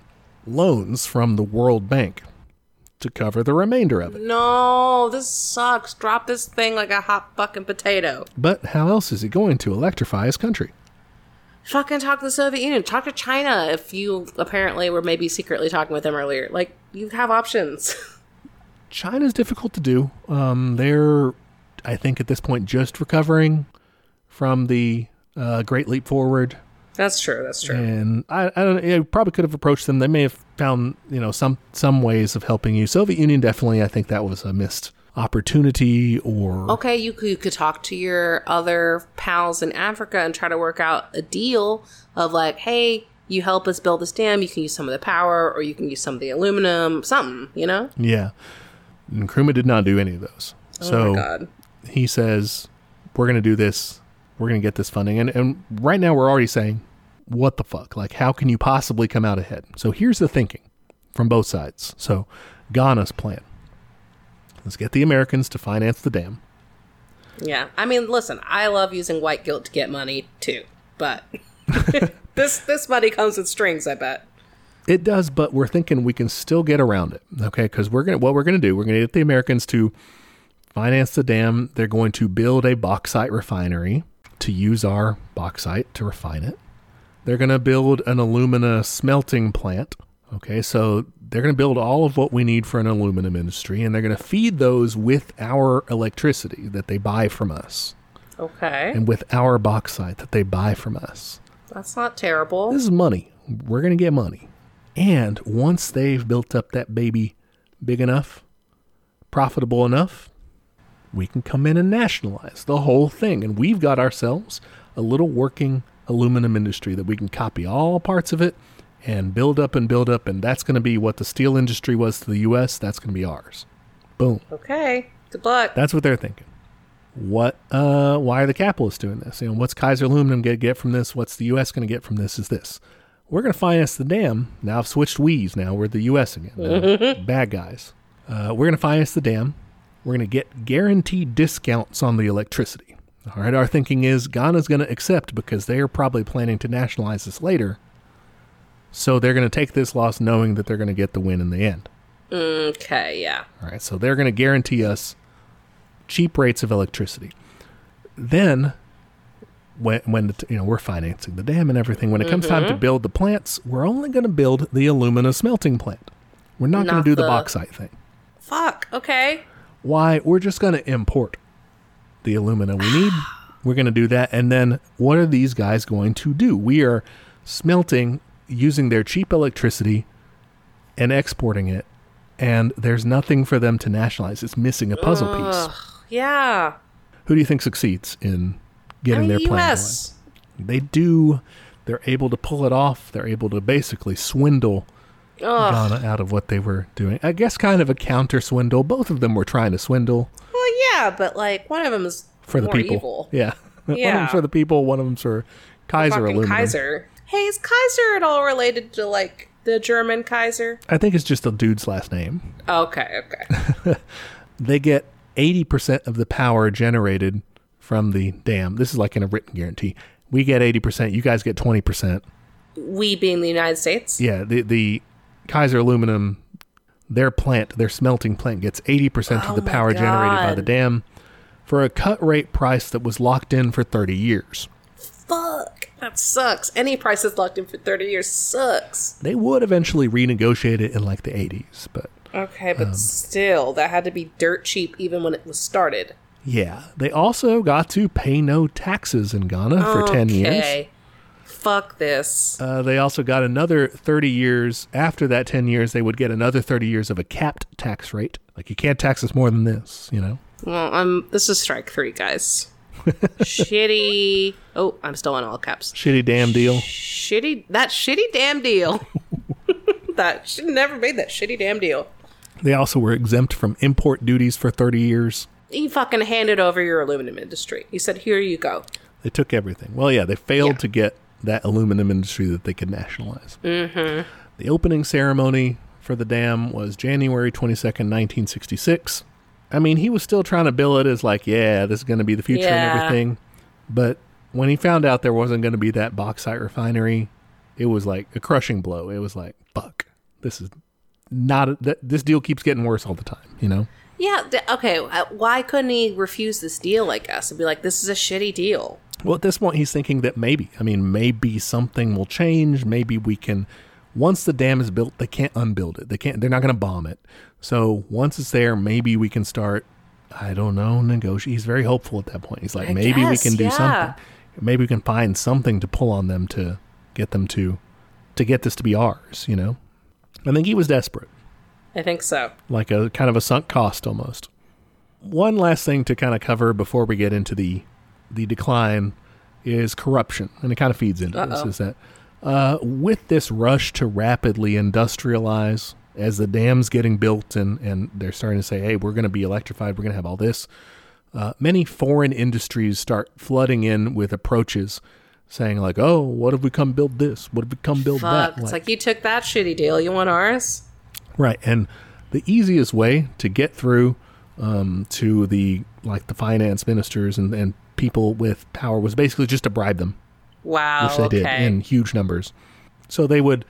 loans from the World Bank to cover the remainder of it. No, this sucks. Drop this thing like a hot fucking potato. But how else is he going to electrify his country? Fucking talk to the Soviet Union. Talk to China if you apparently were maybe secretly talking with them earlier. Like, you have options. China's difficult to do. Um, they're, I think, at this point, just recovering from the uh, Great Leap Forward. That's true. That's true. And I, I don't. I probably could have approached them. They may have found, you know, some some ways of helping you. Soviet Union definitely. I think that was a missed opportunity. Or Okay, you could, you could talk to your other pals in Africa and try to work out a deal of like, hey, you help us build this dam, you can use some of the power, or you can use some of the aluminum, something, you know? yeah, and Nkrumah did not do any of those. oh so he says, "We're going to do this. We're going to get this funding." And and right now we're already saying, "What the fuck? Like, how can you possibly come out ahead?" So here's the thinking from both sides. So Ghana's plan: let's get the Americans to finance the dam. Yeah. I mean, listen, I love using white guilt to get money too, but this this money comes with strings, I bet. It does, but we're thinking we can still get around it. Okay, because we're gonna what we're gonna do. We're gonna get the Americans to finance the dam. They're going to build a bauxite refinery to use our bauxite to refine it. They're gonna build an alumina smelting plant. Okay, so they're gonna build all of what we need for an aluminum industry, and they're gonna feed those with our electricity that they buy from us, Okay. and with our bauxite that they buy from us. That's not terrible. This is money. We're going to get money. And once they've built up that baby big enough, profitable enough, we can come in and nationalize the whole thing. And we've got ourselves a little working aluminum industry that we can copy all parts of it and build up and build up. And that's going to be what the steel industry was to the U.S., that's going to be ours. Boom. Okay. Good luck. That's what they're thinking. What? Uh, why are the capitalists doing this? You know, what's Kaiser Aluminum going to get from this? What's the U.S. going to get from this? Is this? We're going to finance the dam. Now I've switched we's. Now we're the U.S. again. Bad guys. Uh, we're going to finance the dam. We're going to get guaranteed discounts on the electricity. All right. Our thinking is Ghana's going to accept because they are probably planning to nationalize this later. So they're going to take this loss knowing that they're going to get the win in the end. Okay, yeah. All right, so they're going to guarantee us cheap rates of electricity. Then, when when the, you know we're financing the dam and everything, when it comes time to mm-hmm. build the plants, we're only going to build the alumina smelting plant. We're not, going to do the, the- bauxite thing. Fuck. Okay. Why? We're just going to import the alumina we need. We're going to do that, and then what are these guys going to do? We are smelting using their cheap electricity and exporting it, and there's nothing for them to nationalize. It's missing a puzzle piece. Yeah. Who do you think succeeds in getting I mean, their plan going? U.S. They do. They're able to pull it off. They're able to basically swindle Ugh. Ghana out of what they were doing. I guess kind of a counter swindle. Both of them were trying to swindle Well, yeah, but like one of them is for the people. Evil. Yeah. one of Yeah. them's for the people. One of them's for Kaiser Aluminum. Kaiser. Hey, is Kaiser at all related to like the German Kaiser? I think it's just a dude's last name. Okay, okay. They get 80% of the power generated from the dam. This is like in a written guarantee. We get 80%, you guys get 20%. we being the United States. Yeah, the the Kaiser Aluminum their plant, their smelting plant gets 80% Oh of the my power generated by the dam for a cut rate price that was locked in for 30 years. Fuck. That sucks. Any price that's locked in for 30 years sucks. They would eventually renegotiate it in like the 80s, but Okay, Um, but still, that had to be dirt cheap even when it was started. yeah, they also got to pay no taxes in Ghana for 10 years. Fuck this. Uh, they also got another 30 years. After that 10 years, they would get another 30 years of a capped tax rate. Like, you can't tax us more than this, you know? Well, I'm. This is strike three, guys. shitty. Oh, I'm still in all caps. Shitty damn deal. Shitty. That shitty damn deal. that should never made that shitty damn deal. They also were exempt from import duties for 30 years. You fucking handed over your aluminum industry. You said, "Here you go." They took everything. Well, yeah, they failed Yeah. to get that aluminum industry that they could nationalize. Mm-hmm. The opening ceremony for the dam was January 22nd, 1966. I mean, he was still trying to bill it as like, yeah, this is going to be the future Yeah. and everything. But when he found out there wasn't going to be that bauxite refinery, it was like a crushing blow. It was like, fuck, this is not, a, th- this deal keeps getting worse all the time, you know? Yeah. th- Okay. uh, Why couldn't he refuse this deal? I guess and be like, "This is a shitty deal." Well, at this point, he's thinking that maybe, I mean, maybe something will change. Maybe we can, once the dam is built, they can't unbuild it. They can't, they're not going to bomb it. So once it's there, maybe we can start, I don't know, negotiate. He's very hopeful at that point. He's like, I maybe we can do yeah. something. Maybe we can find something to pull on them to get them to, to get this to be ours, you know? I think he was desperate I think so. like a kind of a sunk cost almost. One last thing to kind of cover before we get into the the decline is corruption, and it kind of feeds into this. Uh-oh. Is that uh, with this rush to rapidly industrialize, as the dams getting built and and they're starting to say, hey, we're going to be electrified, we're going to have all this. Uh, many foreign industries start flooding in with approaches saying like, "Oh, what if we come build this? What if we come build Fuck. that?" It's like you took that shitty deal. You want ours? Right, and the easiest way to get through um, to the like the finance ministers and, and people with power was basically just to bribe them, Wow. which they okay. did in huge numbers. So they would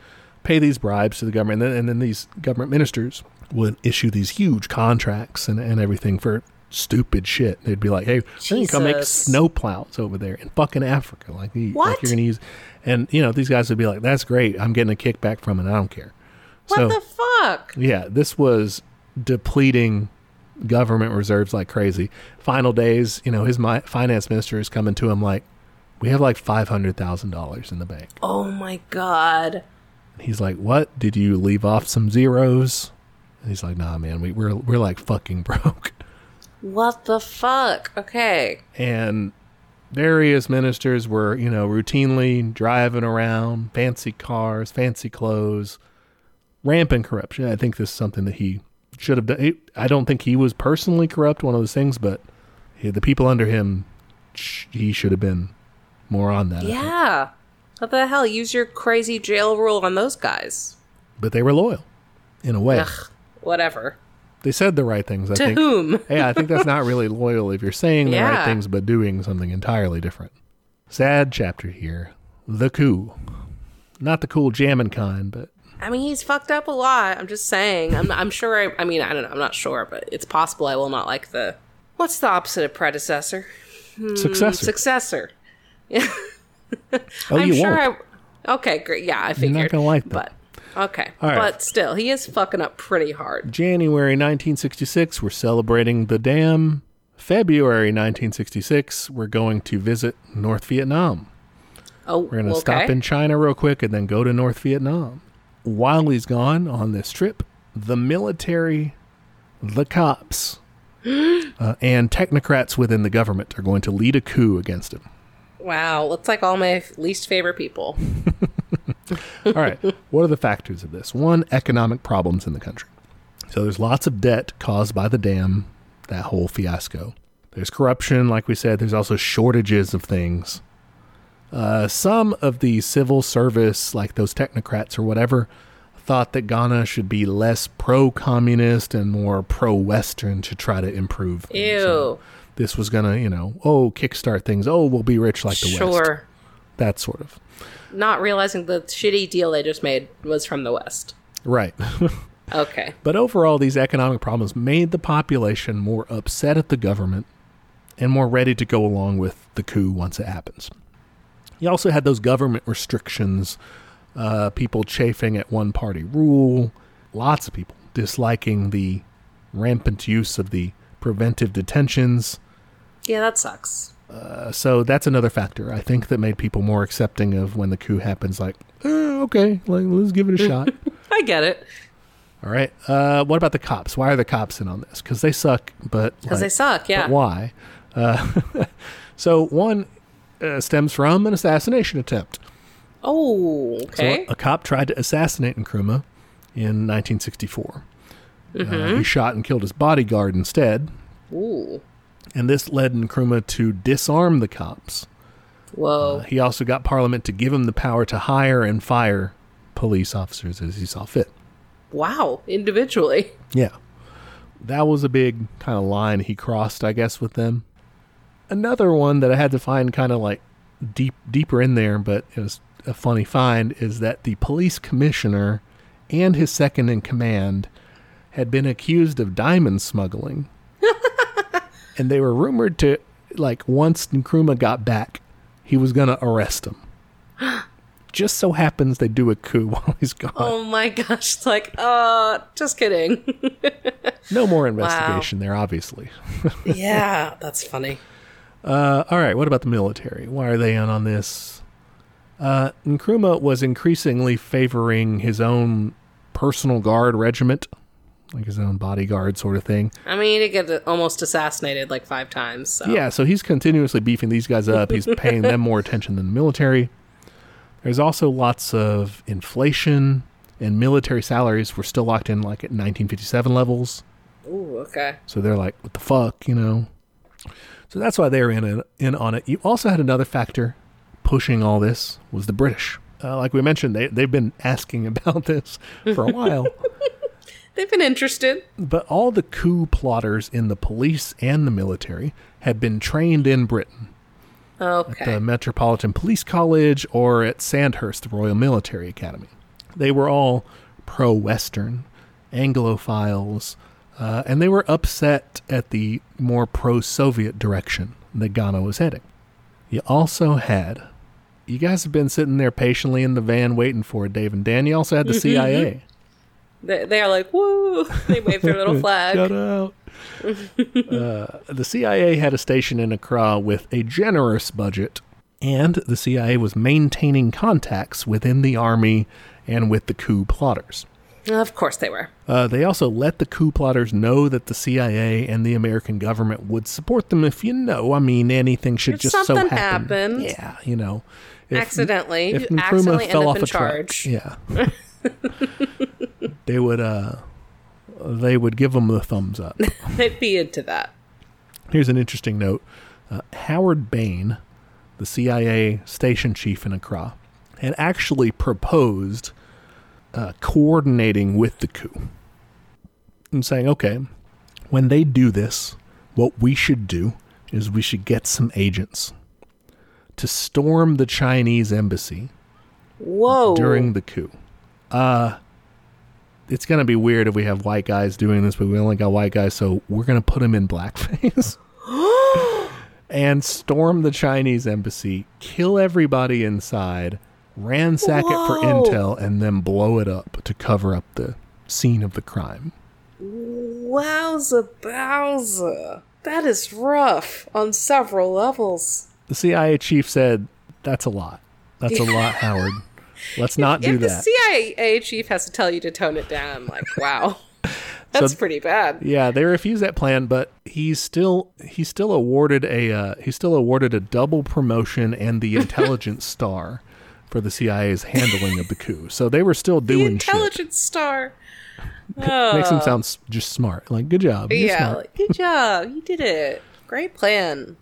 pay these bribes to the government, and then, and then these government ministers would issue these huge contracts and, and everything for stupid shit. They'd be like, "Hey, we're gonna come make Jesus. snow plows over there in fucking Africa, like, the, like What? you're gonna use." And you know, these guys would be like, "That's great. I'm getting a kickback from it. I don't care." What so, the fuck? yeah, this was depleting government reserves like crazy. Final days, you know, his mi- finance minister is coming to him like, "We have like five hundred thousand dollars in the bank." Oh my god. He's like, "What? Did you leave off some zeros?" And he's like, "Nah, man, we, we're we're like fucking broke." What the fuck? Okay. And various ministers were, you know, routinely driving around, fancy cars, fancy clothes, rampant corruption. I think this is something that he should have done. I don't think he was personally corrupt, one of those things, but he, the people under him, he should have been more on that. Yeah. What the hell? Use your crazy jail rule on those guys. But they were loyal, in a way. Ugh. Whatever. They said the right things. I To think. whom? hey, I think that's not really loyal if you're saying the right things but doing something entirely different. Sad chapter here. The coup. Not the cool jamming kind, but I mean, he's fucked up a lot. I'm just saying. I'm, I'm sure. I, I mean, I don't know. I'm not sure, but it's possible I will not like the. What's the opposite of predecessor? Hmm, successor. Successor. Yeah. oh, I'm you sure won't. I. Okay, great. Yeah, I figured. You're not gonna like that. But okay, All right. but still, he is fucking up pretty hard. January 1966, we're celebrating the dam. February 1966, we're going to visit North Vietnam. Oh, We're going to okay. stop in China real quick and then go to North Vietnam. While he's gone on this trip, the military, the cops, uh, and technocrats within the government are going to lead a coup against him. Wow, looks like all my least favorite people. All right. what are the factors of this? One, economic problems in the country. So there's lots of debt caused by the dam, that whole fiasco. There's corruption, like we said. There's also shortages of things. Uh, some of the civil service, like those technocrats or whatever, thought that Ghana should be less pro communist and more pro Western to try to improve. things. Ew. So this was going to, you know, oh, kickstart things. Oh, we'll be rich like the West. Sure. That sort of. Not realizing the shitty deal they just made was from the West. Right. Okay. But overall, these economic problems made the population more upset at the government and more ready to go along with the coup once it happens. You also had those government restrictions, uh, people chafing at one party rule, lots of people disliking the rampant use of the preventive detentions. Yeah, that sucks. Uh, so that's another factor, I think, that made people more accepting of when the coup happens, like, eh, okay, like, let's give it a shot. I get it. All right. Uh, what about the cops? Why are the cops in on this? Because they suck, but Because like, they suck, yeah. But why? Uh, so one uh, stems from an assassination attempt. Oh, So okay. a cop tried to assassinate Nkrumah in 1964. Mm-hmm. Uh, he shot and killed his bodyguard instead, Ooh. and this led Nkrumah to disarm the cops. Whoa. Uh, he also got Parliament to give him the power to hire and fire police officers as he saw fit. wow. Individually. Yeah. that was a big kind of line he crossed, I guess, with them. Another one that I had to find kind of like deep deeper in there, but it was a funny find, is that the police commissioner and his second in command had been accused of diamond smuggling. and they were rumored to like once Nkrumah got back, he was gonna arrest him. Just so happens they do a coup while he's gone. Oh my gosh! It's like, uh, just kidding. No more investigation there, obviously. yeah, that's funny. Uh, all right, what about the military? Why are they in on this? Uh, Nkrumah was increasingly favoring his own personal guard regiment, like his own bodyguard sort of thing. I mean, he get almost assassinated like five times. So. Yeah, so he's continuously beefing these guys up. He's paying them more attention than the military. There's also lots of inflation, and military salaries were still locked in like at 1957 levels. Ooh, okay. So they're like, what the fuck, you know? So that's why they're in it, in on it. You also had another factor pushing all this was the British. Uh, like we mentioned, they they've been asking about this for a while. They've been interested. But all the coup plotters in the police and the military had been trained in Britain Okay. the Metropolitan Police College or at Sandhurst, the Royal Military Academy. They were all pro Western, Anglophiles, uh, and they were upset at the more pro Soviet direction that Ghana was heading. You also had, you guys have been sitting there patiently in the van waiting for it, Dave and Dan. You also had the CIA. They, they are like, woo! They wave their little flag. Shut out. uh, the CIA had a station in Accra with a generous budget, and the CIA was maintaining contacts within the army and with the coup plotters. Of course they were. Uh, they also let the coup plotters know that the CIA and the American government would support them if you know. I mean, anything should If just so happen. happened. Yeah, you know. If- accidentally, if you Nkrumah accidentally end fell up off in a truck, charge. yeah, they would. uh They would give them the thumbs up. They'd be into that. Here's an interesting note. Uh, Howard Bane, the CIA station chief in Accra, had actually proposed uh, coordinating with the coup and saying, okay, when they do this, what we should do is we should get some agents to storm the Chinese embassy Whoa. during the coup. Uh it's gonna be weird if we have white guys doing this, but we only got white guys, so we're gonna put them in blackface and storm the Chinese embassy, kill everybody inside, ransack it for intel, and then blow it up to cover up the scene of the crime. Wowza bowza. That is rough on several levels. The CIA chief said, "That's a lot. That's a lot, Howard. Let's not do if the. CIA chief has to tell you to tone it down, like, wow. That's pretty bad. Yeah, they refused that plan, but he's still he's still awarded a uh, he's still awarded a double promotion and the intelligence star for the CIA's handling of the coup. So they were still The doing shit. intelligence star. Makes him sound just smart. Like good job. You're yeah, like, good job. You did it. Great plan.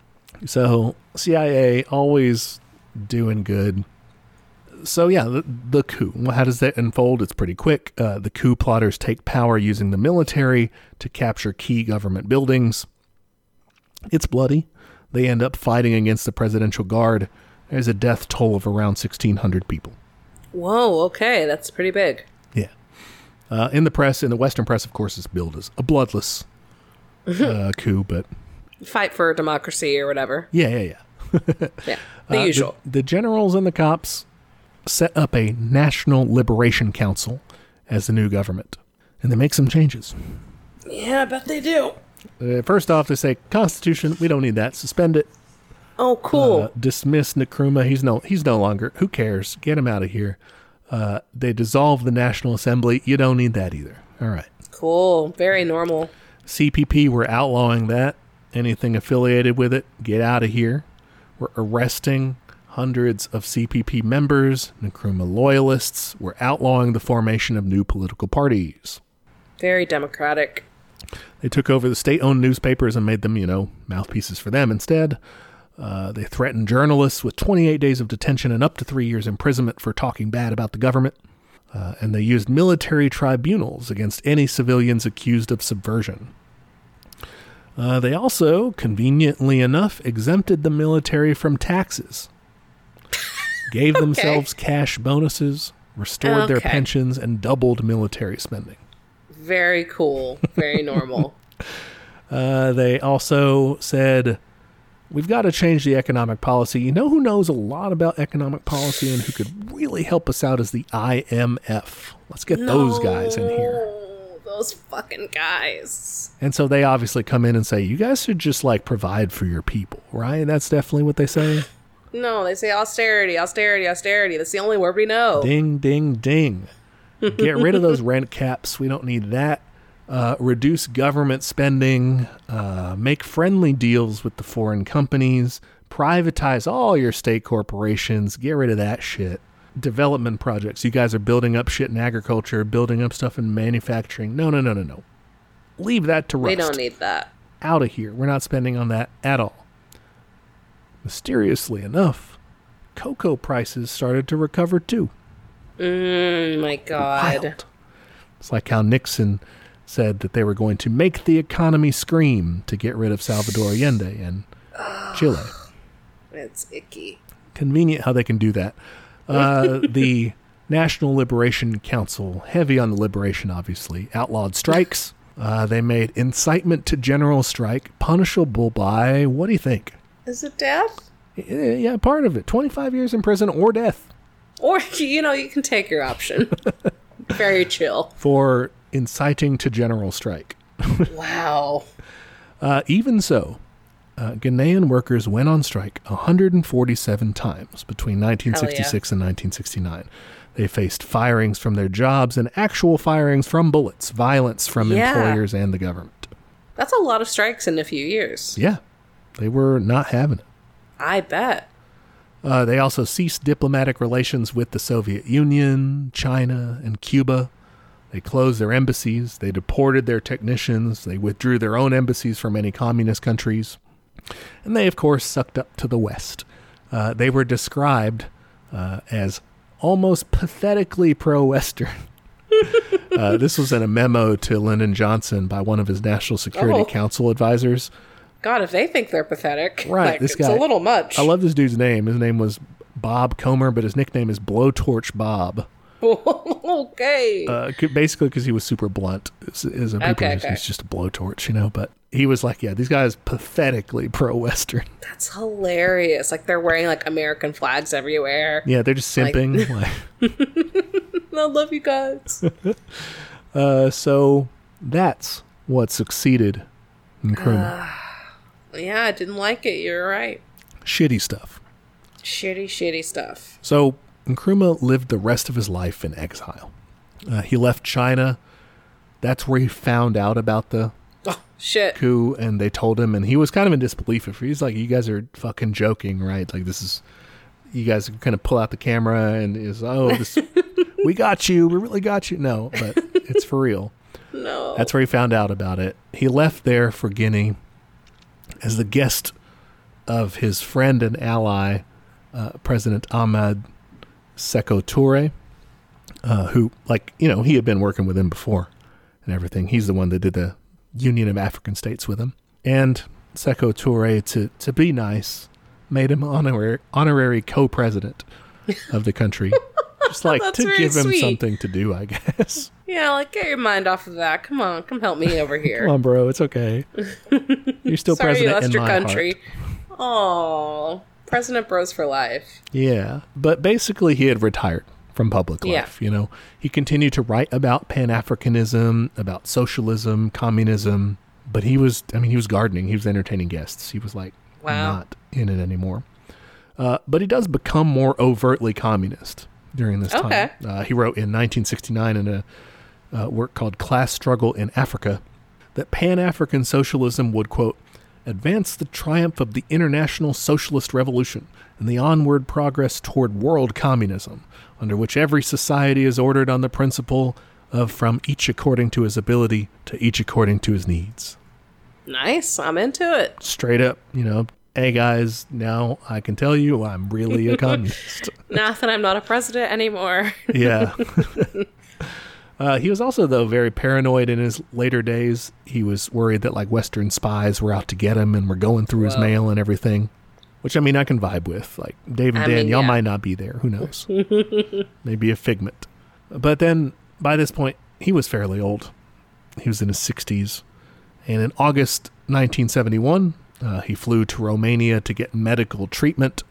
So CIA always doing good. So yeah, the, the coup. How does that unfold? It's pretty quick. Uh, the coup plotters take power using the military to capture key government buildings. It's bloody. They end up fighting against the presidential guard. There's a death toll of around 1,600 people. Whoa, okay, that's pretty big. Yeah. Uh, in the press, in the Western press, of course, it's billed as a bloodless uh, coup, but Fight for democracy or whatever. yeah, yeah, yeah. Yeah, the Uh, usual. The, generals and the cops set up a National Liberation Council as the new government, and they make some changes. yeah, I bet they do. Uh, first off, they say Constitution, we don't need that. Suspend it. Oh, cool. Uh, dismiss Nkrumah. He's no, he's no longer. Who cares? Get him out of here. Uh, they dissolve the National Assembly. You don't need that either. All right. cool. Very normal. CPP, we're outlawing that. Anything affiliated with it, get out of here. We're arresting hundreds of CPP members, Nkrumah loyalists. We're outlawing the formation of new political parties. Very democratic. They took over the state owned newspapers and made them, you know, mouthpieces for them instead. Uh, they threatened journalists with 28 days of detention and up to three years imprisonment for talking bad about the government. Uh, and they used military tribunals against any civilians accused of subversion. Uh, they also, conveniently enough, exempted the military from taxes, gave themselves cash bonuses, restored their pensions, and doubled military spending. Very cool. Very normal. Uh, they also said, We've got to change the economic policy. You know who knows a lot about economic policy and who could really help us out is the IMF. Let's get those guys in here. Those fucking guys. And so they obviously come in and say, You guys should just like provide for your people, right? And that's definitely what they say. No, they say austerity, austerity, austerity. That's the only word we know. Ding, ding, ding. Get rid of those rent caps. We don't need that. Uh, reduce government spending. Uh, make friendly deals with the foreign companies. Privatize all your state corporations. Get rid of that shit. Development projects. You guys are building up shit in agriculture, building up stuff in manufacturing. No, no, no, no, no. Leave that to rust. We don't need that. out of here. We're not spending on that at all. Mysteriously enough, cocoa prices started to recover too. Mm, my God. Wild. It's like how Nixon said that they were going to make the economy scream to get rid of Salvador Allende and Chile. It's icky. Convenient how they can do that. Uh, the National Liberation Council, heavy on the liberation, obviously, outlawed strikes. Uh, they made incitement to general strike punishable by what do you think? Is it death? Yeah, yeah, part of it. 25 years in prison or death Or, you know, you can take your option. Very chill. for inciting to general strike. Wow. Uh, even so, uh, Ghanaian workers went on strike 147 times between 1966 and 1969. They faced firings from their jobs and actual firings from bullets, violence from Yeah. employers and the government. That's a lot of strikes in a few years. Yeah, they were not having it. I bet. Uh, they also ceased diplomatic relations with the Soviet Union, China, and Cuba. They closed their embassies. They deported their technicians. They withdrew their own embassies from many communist countries. And they, of course, sucked up to the West. Uh, they were described uh, as almost pathetically pro Western. uh, this was in a memo to Lyndon Johnson by one of his National Security Oh. Council advisors. God, if they think they're pathetic, Right, like, this it's guy- a little much. I love this dude's name. His name was Bob Komer, but his nickname is Blowtorch Bob. okay. Uh, basically, because he was super blunt. Is, is a Okay, okay. He's just a blowtorch, you know. But he was like, yeah, these guys pathetically pro-Western. That's hilarious. Like they're wearing like American flags everywhere. Yeah, they're just simping. Like, I love you guys. uh, so that's what succeeded Nkrumah. yeah, I didn't like it. You're right. Shitty stuff. Shitty, shitty stuff. So Nkrumah lived the rest of his life in exile. Uh, he left China. That's where he found out about the Oh, shit. coup and they told him and he was kind of in disbelief if he's like you guys are fucking joking right like this is you guys kind of pull out the camera and is oh this we got you we really got you no but it's for real No. that's where he found out about it he left there for guinea as the guest of his friend and ally uh, president ahmad Sekou Toure, uh, who, like, you know, he had been working with him before and everything. He's the one that did the Union of African States with him. And Sekou Toure, to, to be nice, made him honorary, honorary co president of the country. Just like to give him sweet. something to do, I guess. yeah, like get your mind off of that. Come on, come help me over here. Come on, bro. It's okay. You're still Sorry you lost in your my country. heart. Oh, President Bros for life. Yeah, but basically he had retired from public Yeah. life. You know, he continued to write about Pan Africanism, about socialism, communism, but he was, I mean, he was gardening. He was entertaining guests. He was like Wow. not in it anymore. Uh, but he does become more overtly communist during this Okay. time. Uh, he wrote in 1969 in a uh, work called Class Struggle in Africa that Pan African socialism would, quote, advance the triumph of the international socialist revolution and the onward progress toward world communism, under which every society is ordered on the principle of from each according to his ability to each according to his needs. Nice. I'm into it. Straight up, you know, hey guys, now I can tell you I'm really a communist. Not that I'm not a president anymore. yeah. Uh, he was also, though, very paranoid in his later days. He was worried that like Western spies were out to get him and were going through his mail and everything. Which I mean, I can vibe with. Like Dave and I Dan, mean, y'all yeah. might not be there. Who knows? Maybe a figment. But then by this point, he was fairly old. He was in his 60s. And in August 1971, uh, he flew to Romania to get medical treatment.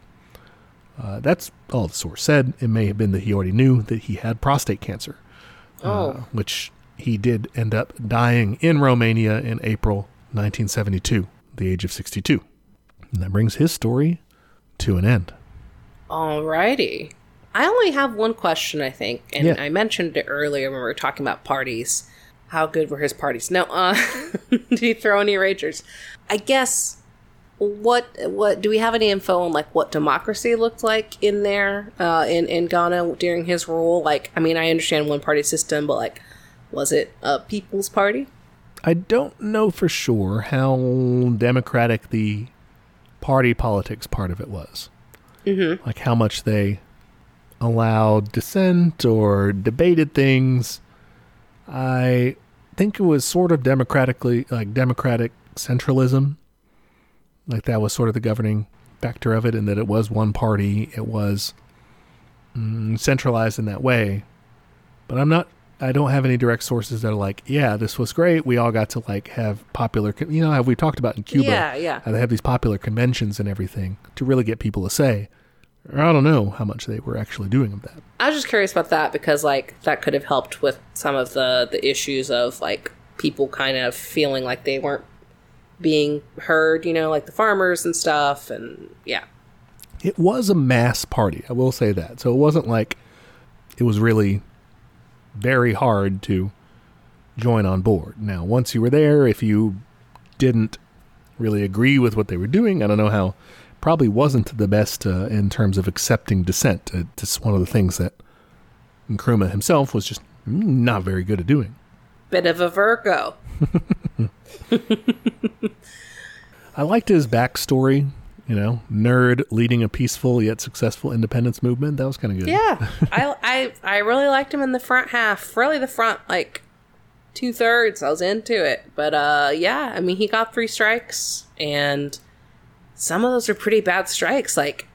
Uh, that's all the source said. It may have been that he already knew that he had prostate cancer, uh, Oh. which he did end up dying in Romania in April 1972, the age of 62. And that brings his story to an end. Alrighty. I only have one question, I think, and Yeah. I mentioned it earlier when we were talking about parties. How good were his parties? No, uh, did he throw any ragers? I guess. What what do we have any info on like what democracy looked like in there uh, in in Ghana during his rule? Like, I mean, I understand one party system, but like, was it a people's party? I don't know for sure how democratic the party politics part of it was. Mm-hmm. Like how much they allowed dissent or debated things. I think it was sort of democratically, like democratic centralism. Like that was sort of the governing factor of it, and that it was one party. It was mm, centralized in that way. But I'm not I don't have any direct sources that are like, yeah, this was great. We all got to like have popular, you know, have we talked about in Cuba? Yeah, yeah. How they have these popular conventions and everything to really get people to say. I don't know how much they were actually doing of that. I was just curious about that because like that could have helped with some of the the issues of like people kind of feeling like they weren't being heard, you know, like the farmers and stuff and yeah. It was a mass party, I will say that. So it wasn't like it was really very hard to join on board. Now, once you were there, if you didn't really agree with what they were doing, I don't know how. Probably wasn't the best uh, in terms of accepting dissent. Uh, It's one of the things that Nkrumah himself was just not very good at doing. Bit of a Virgo. I liked his backstory. You know, nerd leading a peaceful yet successful independence movement. That was kind of good. Yeah. I I I really liked him in the front half. Really the front like two thirds. I was into it. But uh yeah, I mean he got three strikes and some of those are pretty bad strikes. Like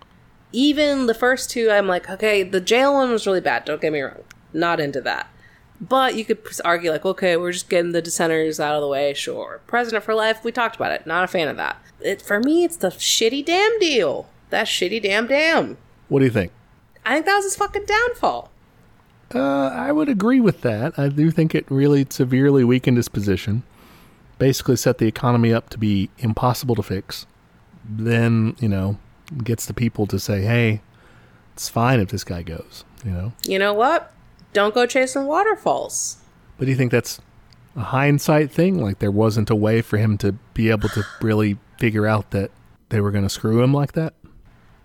even the first two I'm like, okay, the jail one was really bad, don't get me wrong. Not into that. But you could argue like, okay, we're just getting the dissenters out of the way, sure. President for life, we talked about it. Not a fan of that. It for me it's the shitty damn deal. That shitty damn damn. What do you think? I think that was his fucking downfall. Uh, I would agree with that. I do think it really severely weakened his position. Basically, set the economy up to be impossible to fix. Then, you know, gets the people to say, hey, it's fine if this guy goes, you know? You know what? Don't go chasing waterfalls. But do you think that's a hindsight thing? Like there wasn't a way for him to be able to really figure out that they were going to screw him like that?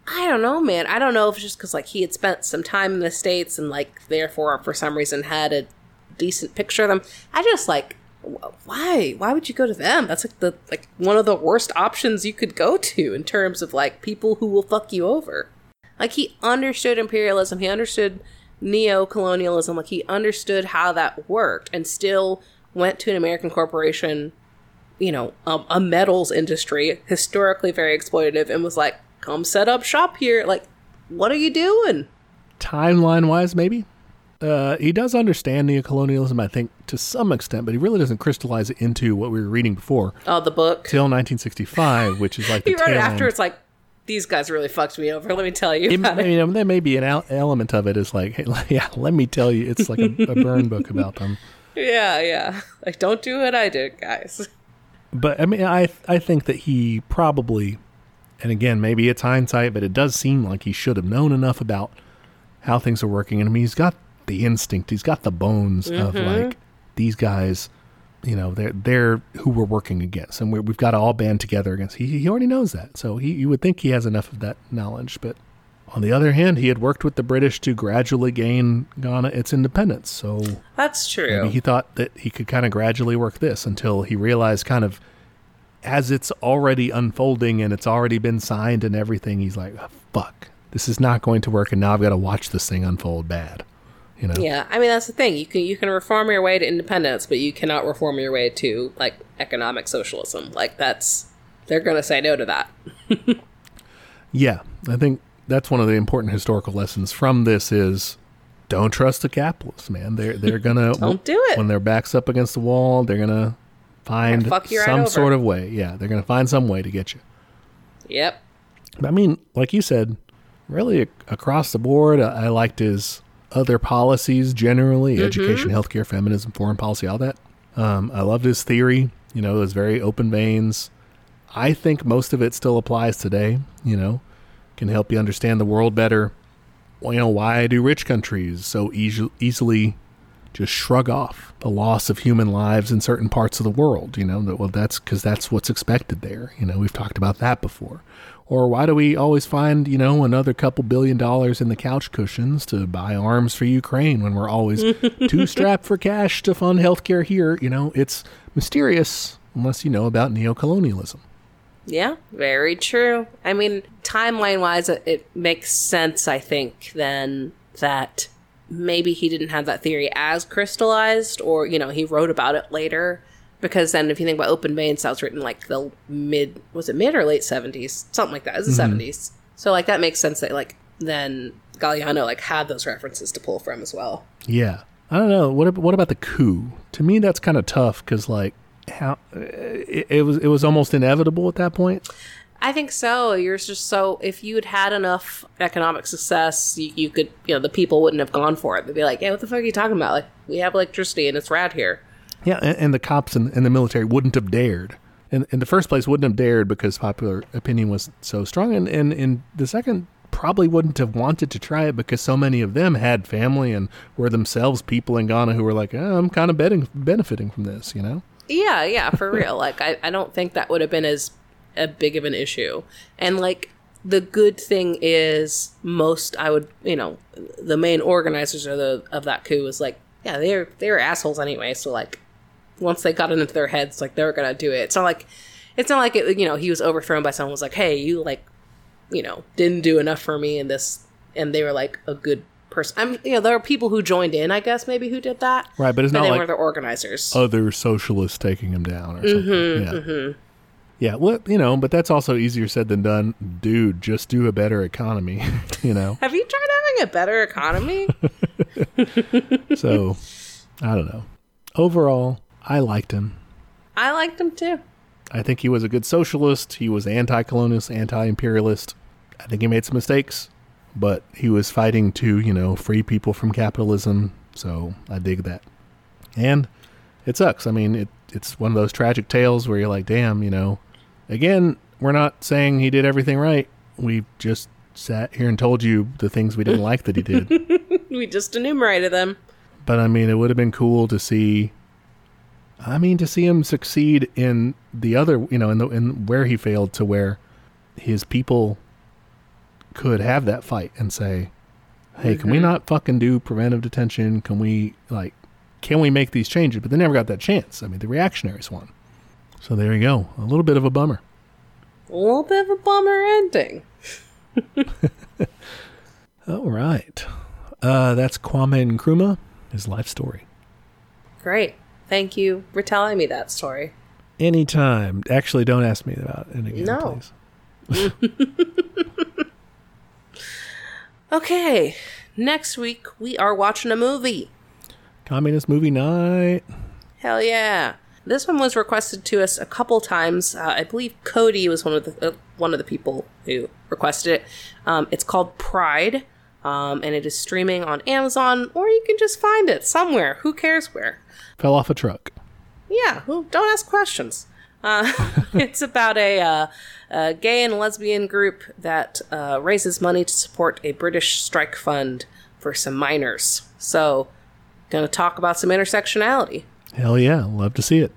I don't know, man. I don't know if it's just because like he had spent some time in the states and like therefore for some reason had a decent picture of them. I just like why why would you go to them? That's like the like one of the worst options you could go to in terms of like people who will fuck you over. Like he understood imperialism, he understood neo-colonialism, like he understood how that worked and still went to an American corporation you know, um, a metals industry, historically very exploitative, and was like, come set up shop here. Like, what are you doing? Timeline wise, maybe? Uh, he does understand neocolonialism, I think, to some extent, but he really doesn't crystallize it into what we were reading before Oh, the book. till 1965, which is like the He read it after. end. It's like, these guys really fucked me over. Let me tell you. It, it. mean, there may be an el- element of it is like, hey, yeah, let me tell you, it's like a, a burn book about them. Yeah, yeah. Like, don't do what I did, guys. But I mean, I I think that he probably, and again, maybe it's hindsight, but it does seem like he should have known enough about how things are working. And I mean, he's got the instinct, he's got the bones of mm-hmm. like these guys. You know, they're they're who we're working against, and we're, we've got to all band together against. He he already knows that, so he you would think he has enough of that knowledge. But on the other hand, he had worked with the British to gradually gain Ghana its independence, so That's true. He thought that he could kind of gradually work this until he realized, kind of, as it's already unfolding and it's already been signed and everything, he's like, "Oh, fuck, this is not going to work. And now I've got to watch this thing unfold bad. You know. Yeah, I mean that's the thing. You can you can reform your way to independence, but you cannot reform your way to like economic socialism. Like that's they're going to say no to that. Yeah, I think that's one of the important historical lessons from this is don't trust the capitalists, man. They're they're gonna Don't do it. when their backs up against the wall. They're gonna find right some over. sort of way. Yeah, they're gonna find some way to get you. Yep. I mean, like you said, really ac- across the board, I, I liked his other policies generally: education, healthcare, feminism, foreign policy, all that. Um, I loved his theory. You know, those very open veins. I think most of it still applies today. You know, can help you understand the world better. Well, you know, why do rich countries so easy, easily just shrug off the loss of human lives in certain parts of the world? You know, that well, that's because that's what's expected there. You know, we've talked about that before. Or why do we always find, you know, another couple billion dollars in the couch cushions to buy arms for Ukraine when we're always too strapped for cash to fund healthcare here? You know, it's mysterious unless you know about neocolonialism. Yeah, very true. I mean, timeline wise, it, it makes sense, I think, then that maybe he didn't have that theory as crystallized, or, you know, he wrote about it later. Because then, if you think about open that was written like the mid, was it mid or late 70s? Something like that. It was the mm-hmm. 70s. So, like, that makes sense that, like, then Galeano, like, had those references to pull from as well. Yeah, I don't know. What what about the coup? To me, that's kind of tough because like how it, it was it was almost inevitable at that point. I think so. You're just so if you'd had enough economic success, you, you could you know the people wouldn't have gone for it. They'd be like, "Yeah, what the fuck are you talking about? Like we have electricity and it's rad here." Yeah, and, and the cops and, and the military wouldn't have dared. In, in the first place, wouldn't have dared because popular opinion was so strong, and, and in the second, probably wouldn't have wanted to try it because so many of them had family and were themselves people in Ghana who were like, oh, I'm kind of betting, benefiting from this, you know? Yeah, yeah, for real. like I, I don't think that would have been as a big of an issue. And like the good thing is most I would you know, the main organizers of the of that coup was like, yeah, they're they're assholes anyway, so like once they got it into their heads, like they were gonna do it. It's not like it's not like it you know, he was overthrown by someone who was like, Hey, you like you know, didn't do enough for me in this and they were like a good person. I'm you know, there are people who joined in, I guess, maybe who did that. Right, but it's But not they like were the organizers. other socialists taking him down or something. Mm-hmm, yeah. Mm-hmm. Yeah, well, you know, but that's also easier said than done. Dude, just do a better economy, you know? Have you tried having a better economy? So, I don't know. Overall, I liked him. I liked him too. I think he was a good socialist. He was anti colonialist, anti imperialist. I think he made some mistakes, but he was fighting to, you know, free people from capitalism. So I dig that. And it sucks. I mean, it, it's one of those tragic tales where you're like, damn, you know, again, we're not saying he did everything right. We just sat here and told you the things we didn't like that he did. We just enumerated them. But I mean, it would have been cool to see. I mean, to see him succeed in the other, you know, in the in where he failed, to where his people could have that fight and say, "Hey, can we not fucking do preventive detention? Can we like, can we make these changes?" But they never got that chance. I mean, the reactionaries won. So there you go. A little bit of a bummer. A little bit of a bummer ending. All right, uh, that's Kwame Nkrumah. His life story. Great. Thank you for telling me that story. Anytime. Actually, don't ask me about it again, No. please. Okay. Next week we are watching a movie. Communist movie night. Hell yeah. This one was requested to us a couple times. Uh, I believe Cody was one of the uh, one of the people who requested it. Um, it's called Pride, um, and it is streaming on Amazon, or you can just find it somewhere. Who cares where? Fell off a truck. Yeah, who don't ask questions. Uh, it's about a, uh, a gay and lesbian group that uh, raises money to support a British strike fund for some miners. So, gonna talk about some intersectionality. Hell yeah. Love to see it.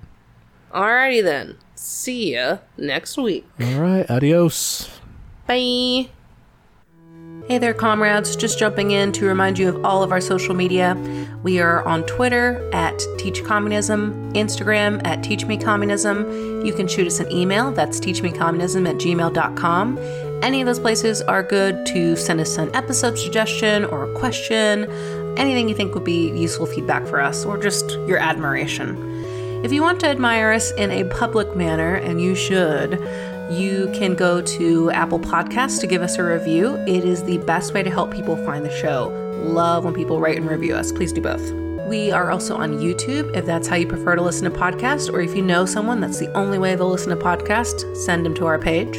Alrighty then. See ya next week. All right. Adios. Bye. Hey there, comrades. Just jumping in to remind you of all of our social media. We are on Twitter at Teach Communism, Instagram at Teach Me Communism. You can shoot us an email. That's teachmecommunism at gmail.com. Any of those places are good to send us an episode suggestion or a question. anything you think would be useful feedback for us or just your admiration. If you want to admire us in a public manner, and you should, you can go to Apple Podcasts to give us a review. It is the best way to help people find the show. Love when people write and review us. Please do both. We are also on YouTube if that's how you prefer to listen to podcasts, or if you know someone that's the only way they'll listen to podcasts, send them to our page.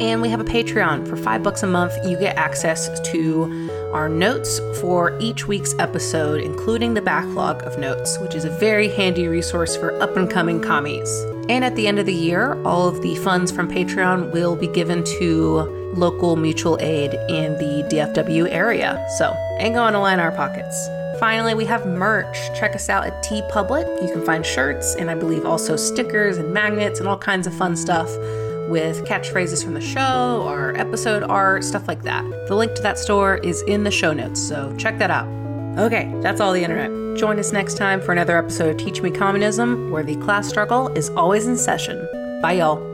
And we have a Patreon. For five bucks a month, you get access to our notes for each week's episode, including the backlog of notes, which is a very handy resource for up and coming commies. And at the end of the year, all of the funds from Patreon will be given to local mutual aid in the DFW area. So, ain't going to line our pockets. Finally, we have merch. Check us out at TeePublic. You can find shirts and I believe also stickers and magnets and all kinds of fun stuff with catchphrases from the show or episode art, stuff like that. The link to that store is in the show notes, so check that out. Okay, that's all the internet. Join us next time for another episode of Teach Me Communism, where the class struggle is always in session. Bye, y'all.